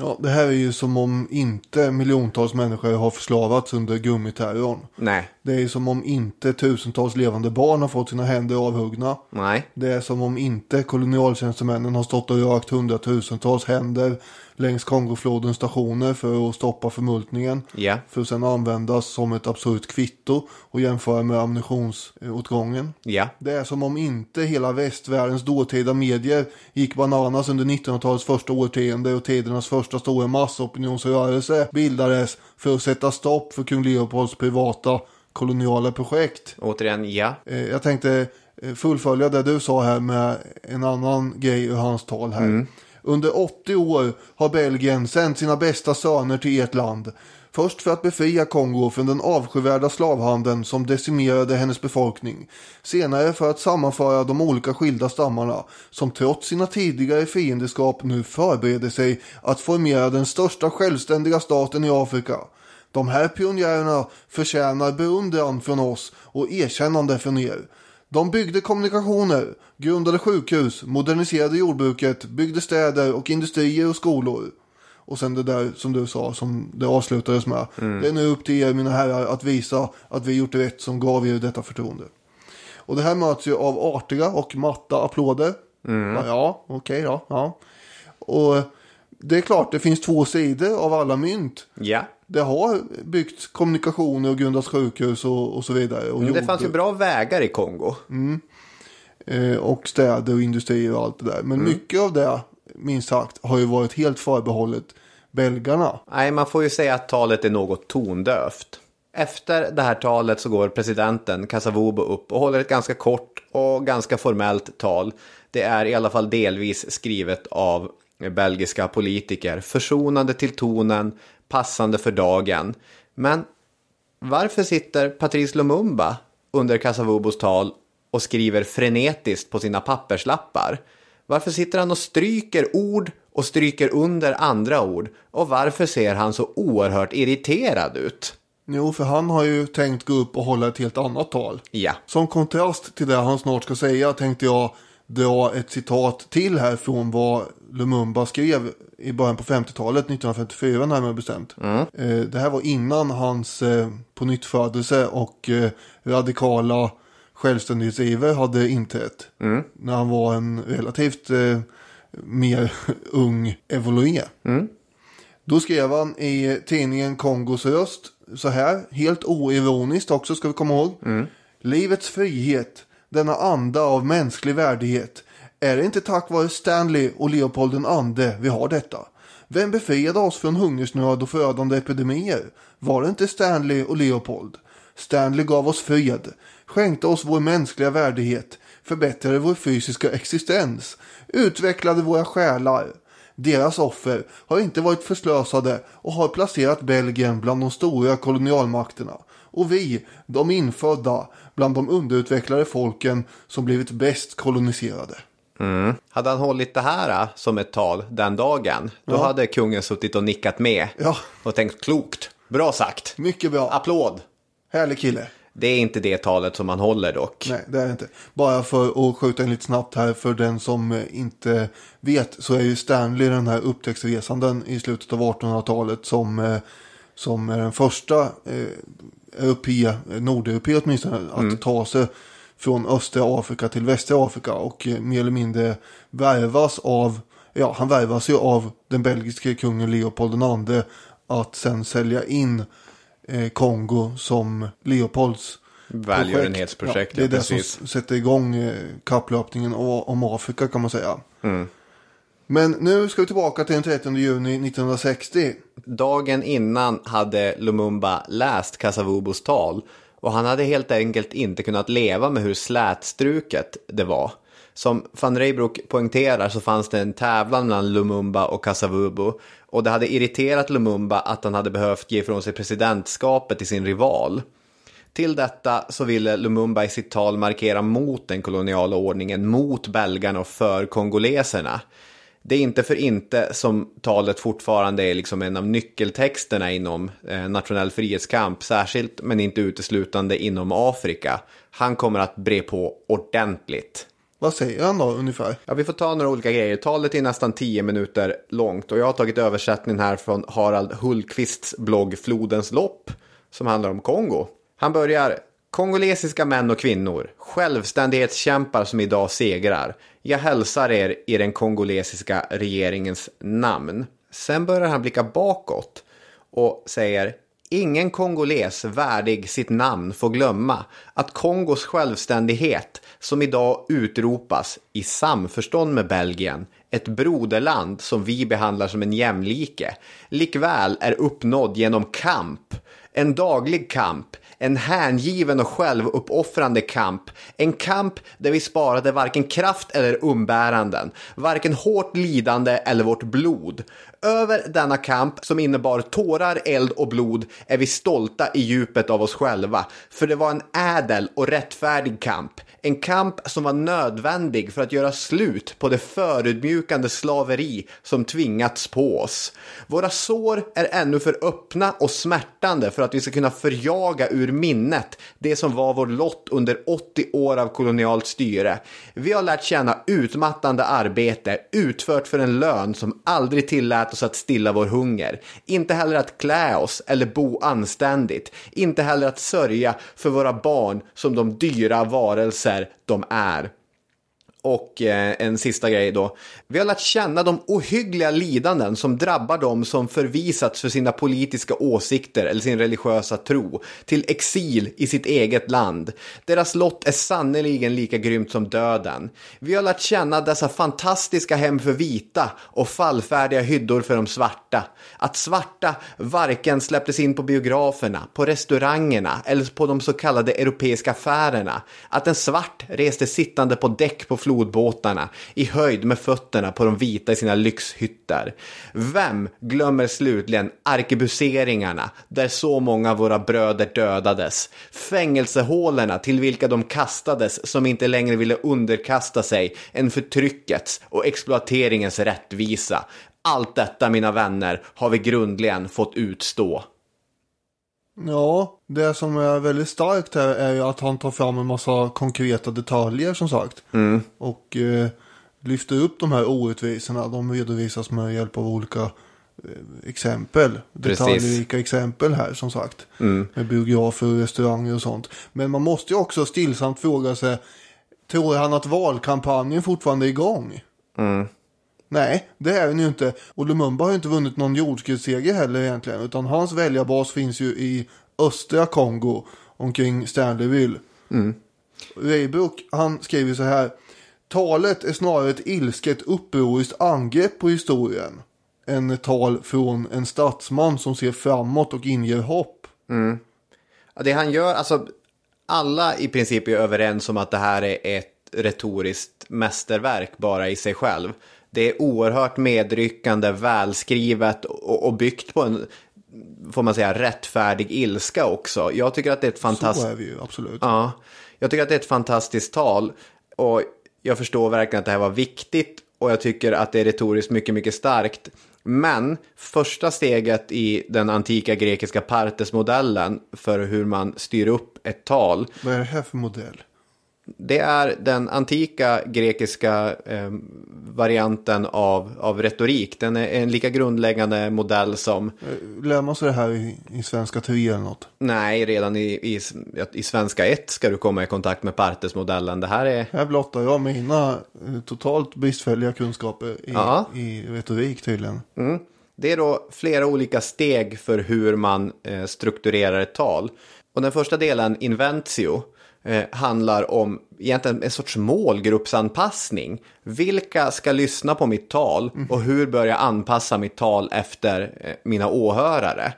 Speaker 2: Ja, det här är ju som om inte miljontals människor har förslavats under gummiterrorn.
Speaker 3: Nej,
Speaker 2: Det är som om inte tusentals levande barn har fått sina händer avhuggna.
Speaker 3: nej,
Speaker 2: Det är som om inte kolonialtjänstemännen har stått och rökt hundratusentals händer längs Kongoflodens stationer för att stoppa förmultningen.
Speaker 3: ja,
Speaker 2: För att sedan användas som ett absurt kvitto och jämföra med ammunitionsåtgången.
Speaker 3: ja,
Speaker 2: Det är som om inte hela västvärldens dåtida medier gick bananas under 1900-talets första årtionde och tidernas första stora massopinionsrörelse bildades för att sätta stopp för kung Leopolds privata koloniala projekt.
Speaker 3: återigen ja.
Speaker 2: Eh, Jag tänkte eh, fullfölja det du sa här med en annan grej ur hans tal här. Under 80 år har Belgien sänt sina bästa söner till ert land. Först för att befria Kongo från den avskyvärda slavhandeln som decimerade hennes befolkning. Senare för att sammanföra de olika skilda stammarna som trots sina tidigare fiendeskap nu förbereder sig att formera den största självständiga staten i Afrika. De här pionjärerna förtjänar beundran från oss och erkännande från er. De byggde kommunikationer, grundade sjukhus, moderniserade jordbruket, byggde städer och industrier och skolor. Och sen det där som du sa som det avslutades med. Det är nu upp till er mina herrar att visa att vi gjort rätt som gav er detta förtroende. Och det här möts ju av artiga och matta applåder. Ja, Ja, okej då. Ja. Och det är klart, det finns två sidor av alla mynt.
Speaker 3: Ja,
Speaker 2: Det har byggts kommunikationer och grundats sjukhus och, och så vidare. Och
Speaker 3: men det
Speaker 2: jordbruk,
Speaker 3: fanns ju bra vägar i Kongo.
Speaker 2: eh, och städer och industrier och allt det där. Men mycket av det, minst sagt, har ju varit helt förbehållet belgarna.
Speaker 3: Nej, man får ju säga att talet är något tondövt. Efter det här talet så går presidenten Kasavubo upp och håller ett ganska kort och ganska formellt tal. Det är i alla fall delvis skrivet av belgiska politiker, försonande till tonen, passande för dagen. Men varför sitter Patrice Lumumba under Kasavubos tal och skriver frenetiskt på sina papperslappar? Varför sitter han och stryker ord och stryker under andra ord? Och varför ser han så oerhört irriterad ut?
Speaker 2: Jo, för han har ju tänkt gå upp och hålla ett helt annat tal.
Speaker 3: Ja.
Speaker 2: Som kontrast till det han snart ska säga tänkte jag dra ett citat till här från vad Lumumba skrev i början på 50-talet, 1954 närmare bestämt.
Speaker 3: Mm.
Speaker 2: Eh, Det här var innan hans eh, pånyttfödelse och eh, radikala självständighetsiver hade inträtt.
Speaker 3: Mm.
Speaker 2: När han var en relativt eh, mer ung evolué. Då skrev han i tidningen Kongos röst så här, helt oironiskt också ska vi komma ihåg. Livets frihet, denna anda av mänsklig värdighet. Är det inte tack vare Stanley och Leopold den ande vi har detta? Vem befriade oss från hungersnöd och förödande epidemier? Var det inte Stanley och Leopold? Stanley gav oss fred, skänkte oss vår mänskliga värdighet, förbättrade vår fysiska existens, utvecklade våra själar. Deras offer har inte varit förslösade och har placerat Belgien bland de stora kolonialmakterna. Och vi, de infödda, bland de underutvecklade folken som blivit bäst koloniserade.
Speaker 3: Hade han hållit det här äh, som ett tal den dagen, då
Speaker 2: Ja.
Speaker 3: hade kungen suttit och nickat med.
Speaker 2: Ja.
Speaker 3: Och tänkt klokt. Bra sagt.
Speaker 2: Mycket bra.
Speaker 3: Applåd.
Speaker 2: Härlig kille.
Speaker 3: Det är inte det talet som han håller dock.
Speaker 2: Nej, det är det inte. Bara för att skjuta in lite snabbt här för den som eh, inte vet så är ju Stanley den här upptäcktsresanden i slutet av 1800-talet som, eh, som är den första eh, europé, eh, nordeuropé åtminstone att ta sig från östra Afrika till västra Afrika och eh, mer eller mindre värvas av, ja han värvas ju av den belgiske kungen Leopold II att sen sälja in eh, Kongo som Leopolds
Speaker 3: Välgörenhetsprojekt,
Speaker 2: Ja, det är det
Speaker 3: precis.
Speaker 2: som sätter igång eh, kapplöpningen om Afrika kan man säga. Men nu ska vi tillbaka till den 30 juni 1960.
Speaker 3: Dagen innan hade Lumumba läst Kasavubos tal och han hade helt enkelt inte kunnat leva med hur slätstruket det var. Som van Reybroek poängterar så fanns det en tävlan mellan Lumumba och Kasavubu och det hade irriterat Lumumba att han hade behövt ge ifrån sig presidentskapet till sin rival. Till detta så ville Lumumba i sitt tal markera mot den koloniala ordningen, mot belgarna och för kongoleserna. Det är inte för inte som talet fortfarande är liksom en av nyckeltexterna inom eh, nationell frihetskamp, särskilt men inte uteslutande inom Afrika. Han kommer att bre på ordentligt.
Speaker 2: Vad säger han då ungefär?
Speaker 3: Ja, vi får ta några olika grejer. Talet är nästan 10 minuter långt och jag har tagit översättningen här från Harald Hultqvists blogg Flodens lopp som handlar om Kongo. Han börjar Kongolesiska män och kvinnor, självständighetskämpar som idag segrar. Jag hälsar er i den kongolesiska regeringens namn. Sen börjar han blicka bakåt och säger Ingen kongoles värdig sitt namn får glömma att Kongos självständighet som idag utropas i samförstånd med Belgien, ett broderland som vi behandlar som en jämlike, likväl är uppnådd genom kamp, en daglig kamp, en hängiven och självuppoffrande kamp. En kamp där vi sparade varken kraft eller umbäranden, varken hårt lidande eller vårt blod. Över denna kamp som innebar tårar, eld och blod är vi stolta i djupet av oss själva. För det var en ädel och rättfärdig kamp. En kamp som var nödvändig för att göra slut på det förödmjukande slaveri som tvingats på oss. Våra sår är ännu för öppna och smärtande för att vi ska kunna förjaga ur minnet det som var vår lott under 80 år av kolonialt styre. Vi har lärt känna utmattande arbete utfört för en lön som aldrig tillät oss att stilla vår hunger. Inte heller att klä oss eller bo anständigt. Inte heller att sörja för våra barn som de dyra varelser de är. Och eh, en sista grej då. Vi har lärt känna de ohyggliga lidanden som drabbar dem som förvisats för sina politiska åsikter eller sin religiösa tro till exil i sitt eget land. Deras lott är sannerligen lika grymt som döden. Vi har lärt känna dessa fantastiska hem för vita och fallfärdiga hyddor för de svarta. Att svarta varken släpptes in på biograferna, på restaurangerna eller på de så kallade europeiska affärerna. Att en svart reste sittande på däck på flodbåtarna i höjd med fötterna på de vita i sina lyxhytter. Vem glömmer slutligen arkebuseringarna där så många av våra bröder dödades? Fängelsehålorna till vilka de kastades som inte längre ville underkasta sig en förtryckets och exploateringens rättvisa. Allt detta, mina vänner, har vi grundligen fått utstå.
Speaker 2: Ja, det som är väldigt starkt här är ju att han tar fram en massa konkreta detaljer som sagt.
Speaker 3: Mm.
Speaker 2: Och eh, lyfter upp de här orättvisorna. De redovisas med hjälp av olika eh, exempel.
Speaker 3: Precis.
Speaker 2: Detaljrika exempel här som sagt. Med biografer och restauranger och sånt. Men man måste ju också stillsamt fråga sig. Tror han att valkampanjen fortfarande är igång? Nej, det är den ju inte. Och Lumumba har ju inte vunnit någon jordskredsseger heller egentligen. Utan hans väljarbas finns ju i östra Kongo omkring Stanleyville. Weibrook, han skriver så här. Talet är snarare ett ilsket upproriskt angrepp på historien. Än ett tal från en statsman som ser framåt och inger hopp.
Speaker 3: Ja, Det han gör, alltså alla i princip är överens om att det här är ett retoriskt mästerverk bara i sig själv. Det är oerhört medryckande, välskrivet och, och byggt på en, får man säga, rättfärdig ilska också. Jag tycker att det är ett
Speaker 2: Så
Speaker 3: fantastiskt...
Speaker 2: är vi ju absolut.
Speaker 3: Ja, jag tycker att det är ett fantastiskt tal. Och jag förstår verkligen att det här var viktigt. Och jag tycker att det är retoriskt mycket, mycket starkt. Men första steget i den antika grekiska partesmodellen för hur man styr upp ett tal.
Speaker 2: Vad är det här för modell?
Speaker 3: Det är den antika grekiska eh, varianten av, av retorik. Den är en lika grundläggande modell som,
Speaker 2: Eh, Lär man sig det här i, i svenska teori eller något?
Speaker 3: nej, redan i, i, i svenska 1 ska du komma i kontakt med partesmodellen. Det här är,
Speaker 2: Här blottar jag mina eh, totalt bristfälliga kunskaper i,
Speaker 3: Ja.
Speaker 2: i retorik tydligen.
Speaker 3: Det är då flera olika steg för hur man eh, strukturerar ett tal. Och den första delen, Inventio, eh, handlar om egentligen en sorts målgruppsanpassning. Vilka ska lyssna på mitt tal och hur bör jag anpassa mitt tal efter eh, mina åhörare?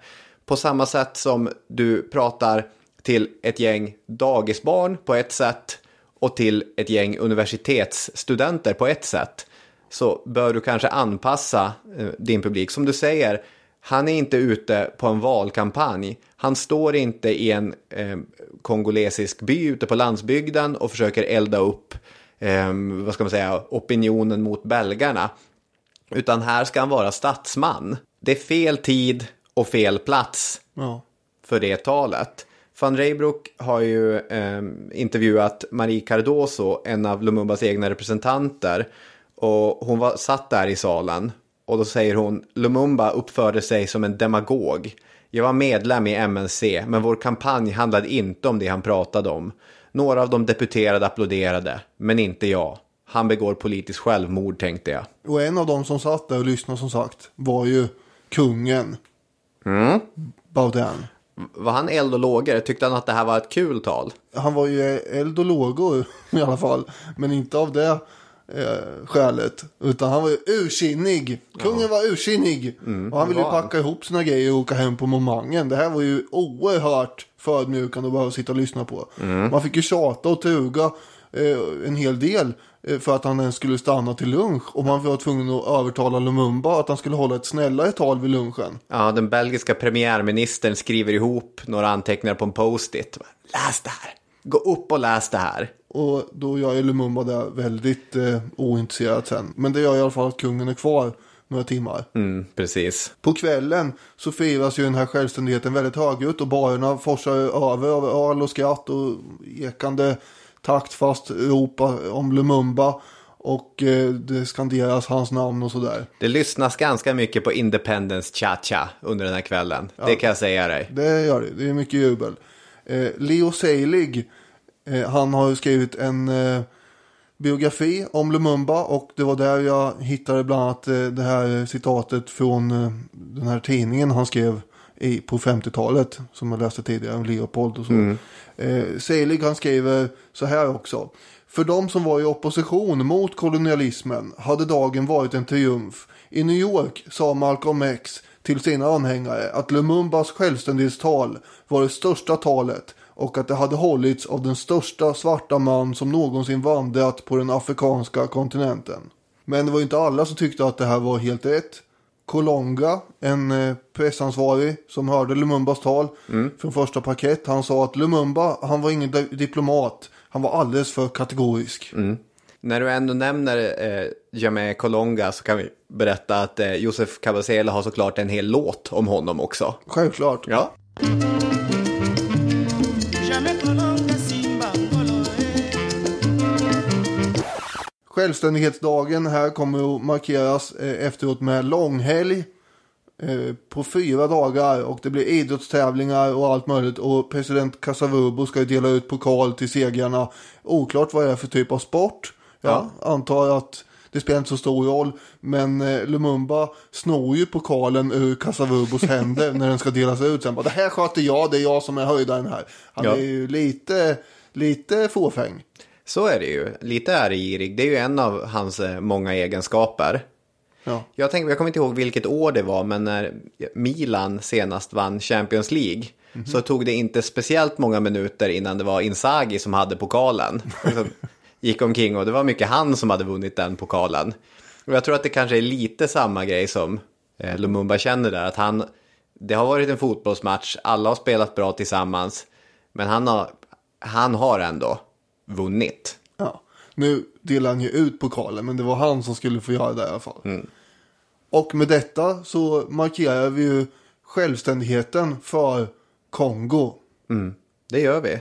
Speaker 3: På samma sätt som du pratar till ett gäng dagisbarn på ett sätt och till ett gäng universitetsstudenter på ett sätt så bör du kanske anpassa eh, din publik. Som du säger, han är inte ute på en valkampanj. Han står inte i en eh, kongolesisk by ute på landsbygden och försöker elda upp eh, vad ska man säga, opinionen mot belgarna. Utan här ska han vara statsman. Det är fel tid och fel plats
Speaker 2: Ja.
Speaker 3: för det talet. Van Reybrouck har ju eh, intervjuat Marie Cardoso, en av Lumumbas egna representanter. Och hon var satt där i salen. Och då säger hon, Lumumba uppförde sig som en demagog. Jag var medlem i MNC, men vår kampanj handlade inte om det han pratade om. Några av de deputerade applåderade, men inte jag. Han begår politiskt självmord, tänkte jag.
Speaker 2: Och en av dem som satt där och lyssnade som sagt var ju kungen. Baudin.
Speaker 3: Var han eld och lågor? Tyckte han att det här var ett kul tal?
Speaker 2: Han var ju eld och lågor i alla fall. Men inte av det eh, skälet. Utan han var ju ursinnig. Kungen var ursinnig. och han ville ju packa ihop sina grejer och åka hem på momangen. Det här var ju oerhört förödmjukande att behöva sitta och lyssna på. Man fick ju tjata och tuga eh, en hel del. eh, För att han ens skulle stanna till lunch. Och man var tvungen att övertala Lumumba att han skulle hålla ett snällare tal vid lunchen.
Speaker 3: Ja, den belgiska premiärministern skriver ihop några anteckningar på en post-it. Läs det här! Gå upp och läs det här.
Speaker 2: Och då gör ju Lumumba det väldigt eh, ointresserat sen. Men det gör i alla fall att kungen är kvar några timmar.
Speaker 3: Mm, precis.
Speaker 2: På kvällen så firas ju den här självständigheten väldigt högljutt och barerna forsar över av öl och skratt och ekande taktfast rop om Lumumba. Och eh, det skanderas hans namn och sådär.
Speaker 3: Det lyssnas ganska mycket på Independence Cha-Cha under den här kvällen. Det kan jag säga dig.
Speaker 2: Det gör det. Det är mycket jubel. Eh, Leo Seilig, eh, han har ju skrivit en eh, biografi om Lumumba och det var där jag hittade bland annat det här citatet från den här tidningen han skrev i, på 50-talet som jag läste tidigare om Leopold och så. Eh, Seilig han skriver så här också. För de som var i opposition mot kolonialismen hade dagen varit en triumf. I New York sa Malcolm X till sina anhängare att Lumumbas självständighetstal var det största talet och att det hade hållits av den största svarta man som någonsin vandrat på den afrikanska kontinenten. Men det var inte alla som tyckte att det här var helt rätt. Kolonga, en eh, pressansvarig som hörde Lumumbas tal från första parkett. Han sa att Lumumba, han var ingen di- diplomat. Han var alldeles för kategorisk.
Speaker 3: När du ändå nämner eh, Jamé Kolonga så kan vi berätta att eh, Josef Cabasela har såklart en hel låt om honom också.
Speaker 2: Självklart.
Speaker 3: Ja.
Speaker 2: Självständighetsdagen här kommer att markeras eh, efteråt med långhelg eh, på fyra dagar och det blir idrottstävlingar och allt möjligt och president Kasavubu ska ju dela ut pokal till segrarna. Oklart vad det är för typ av sport. Jag antar att det spelar inte så stor roll. Men eh, Lumumba snor ju pokalen ur Kasavubos händer när den ska delas ut. Sen bara, det här sköter jag, det är jag som är höjdaren här. Han
Speaker 3: Ja.
Speaker 2: är ju lite, lite fåfäng.
Speaker 3: Så är det ju. Lite äregirig. Det är ju en av hans eh, många egenskaper.
Speaker 2: Ja.
Speaker 3: Jag, tänker, jag kommer inte ihåg vilket år det var, men när Milan senast vann Champions League så tog det inte speciellt många minuter innan det var Inzaghi som hade pokalen. Som gick omkring och det var mycket han som hade vunnit den pokalen. Och jag tror att det kanske är lite samma grej som eh, Lumumba känner där, att han, det har varit en fotbollsmatch, alla har spelat bra tillsammans, men han har, han har ändå vunnit.
Speaker 2: Ja. Nu delar han ju ut pokalen, men det var han som skulle få göra det i alla fall. Och med detta så markerar vi ju självständigheten för Kongo.
Speaker 3: Det gör vi.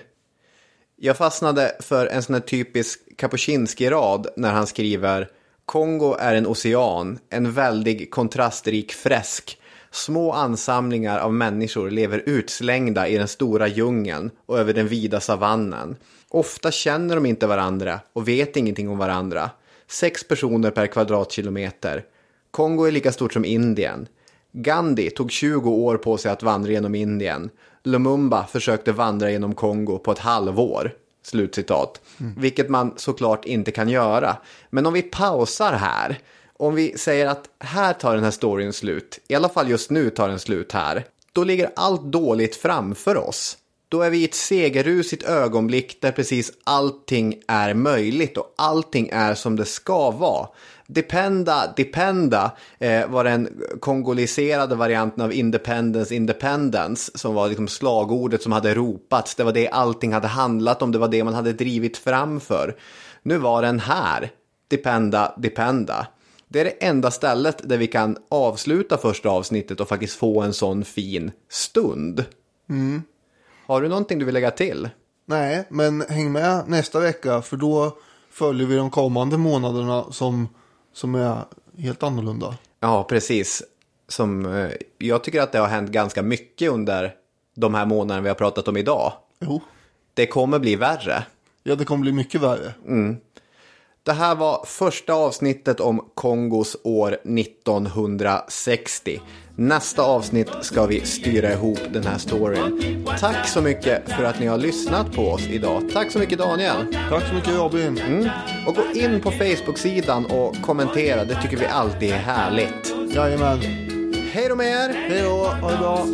Speaker 3: Jag fastnade för en sån här typisk Kapuscinski-rad när han skriver Kongo är en ocean, en väldig kontrastrik fresk. Små ansamlingar av människor lever utslängda i den stora djungeln och över den vida savannen. Ofta känner de inte varandra och vet ingenting om varandra. Sex personer per kvadratkilometer. Kongo är lika stort som Indien. Gandhi tog 20 år på sig att vandra genom Indien. Lumumba försökte vandra genom Kongo på ett halvår. Slutcitat. Vilket man såklart inte kan göra. Men om vi pausar här. Om vi säger att här tar den här storyn slut. I alla fall just nu tar den slut här. Då ligger allt dåligt framför oss. Då är vi i ett segerrusigt ögonblick där precis allting är möjligt och allting är som det ska vara. Dependa, dependa eh, var den kongoliserade varianten av independence, independence som var liksom slagordet som hade ropats. Det var det allting hade handlat om, det var det man hade drivit framför. Nu var den här, dependa, dependa. Det är det enda stället där vi kan avsluta första avsnittet och faktiskt få en sån fin stund. Har du någonting du vill lägga till?
Speaker 2: Nej, men häng med nästa vecka för då följer vi de kommande månaderna som, som är helt annorlunda.
Speaker 3: Ja, precis. Som, eh, jag tycker att det har hänt ganska mycket under de här månaderna vi har pratat om idag.
Speaker 2: Jo,
Speaker 3: Det kommer bli värre.
Speaker 2: ja det kommer bli mycket värre.
Speaker 3: Det här var första avsnittet om Kongos år 1960. Nästa avsnitt ska vi styra ihop den här storyn. Tack så mycket för att ni har lyssnat på oss idag. Tack så mycket Daniel.
Speaker 2: Tack så mycket Robin.
Speaker 3: Mm. Och gå in på Facebook-sidan och kommentera. Det tycker vi alltid är härligt.
Speaker 2: Jajamän.
Speaker 3: Hej då med er!
Speaker 2: Hej då, ha det bra.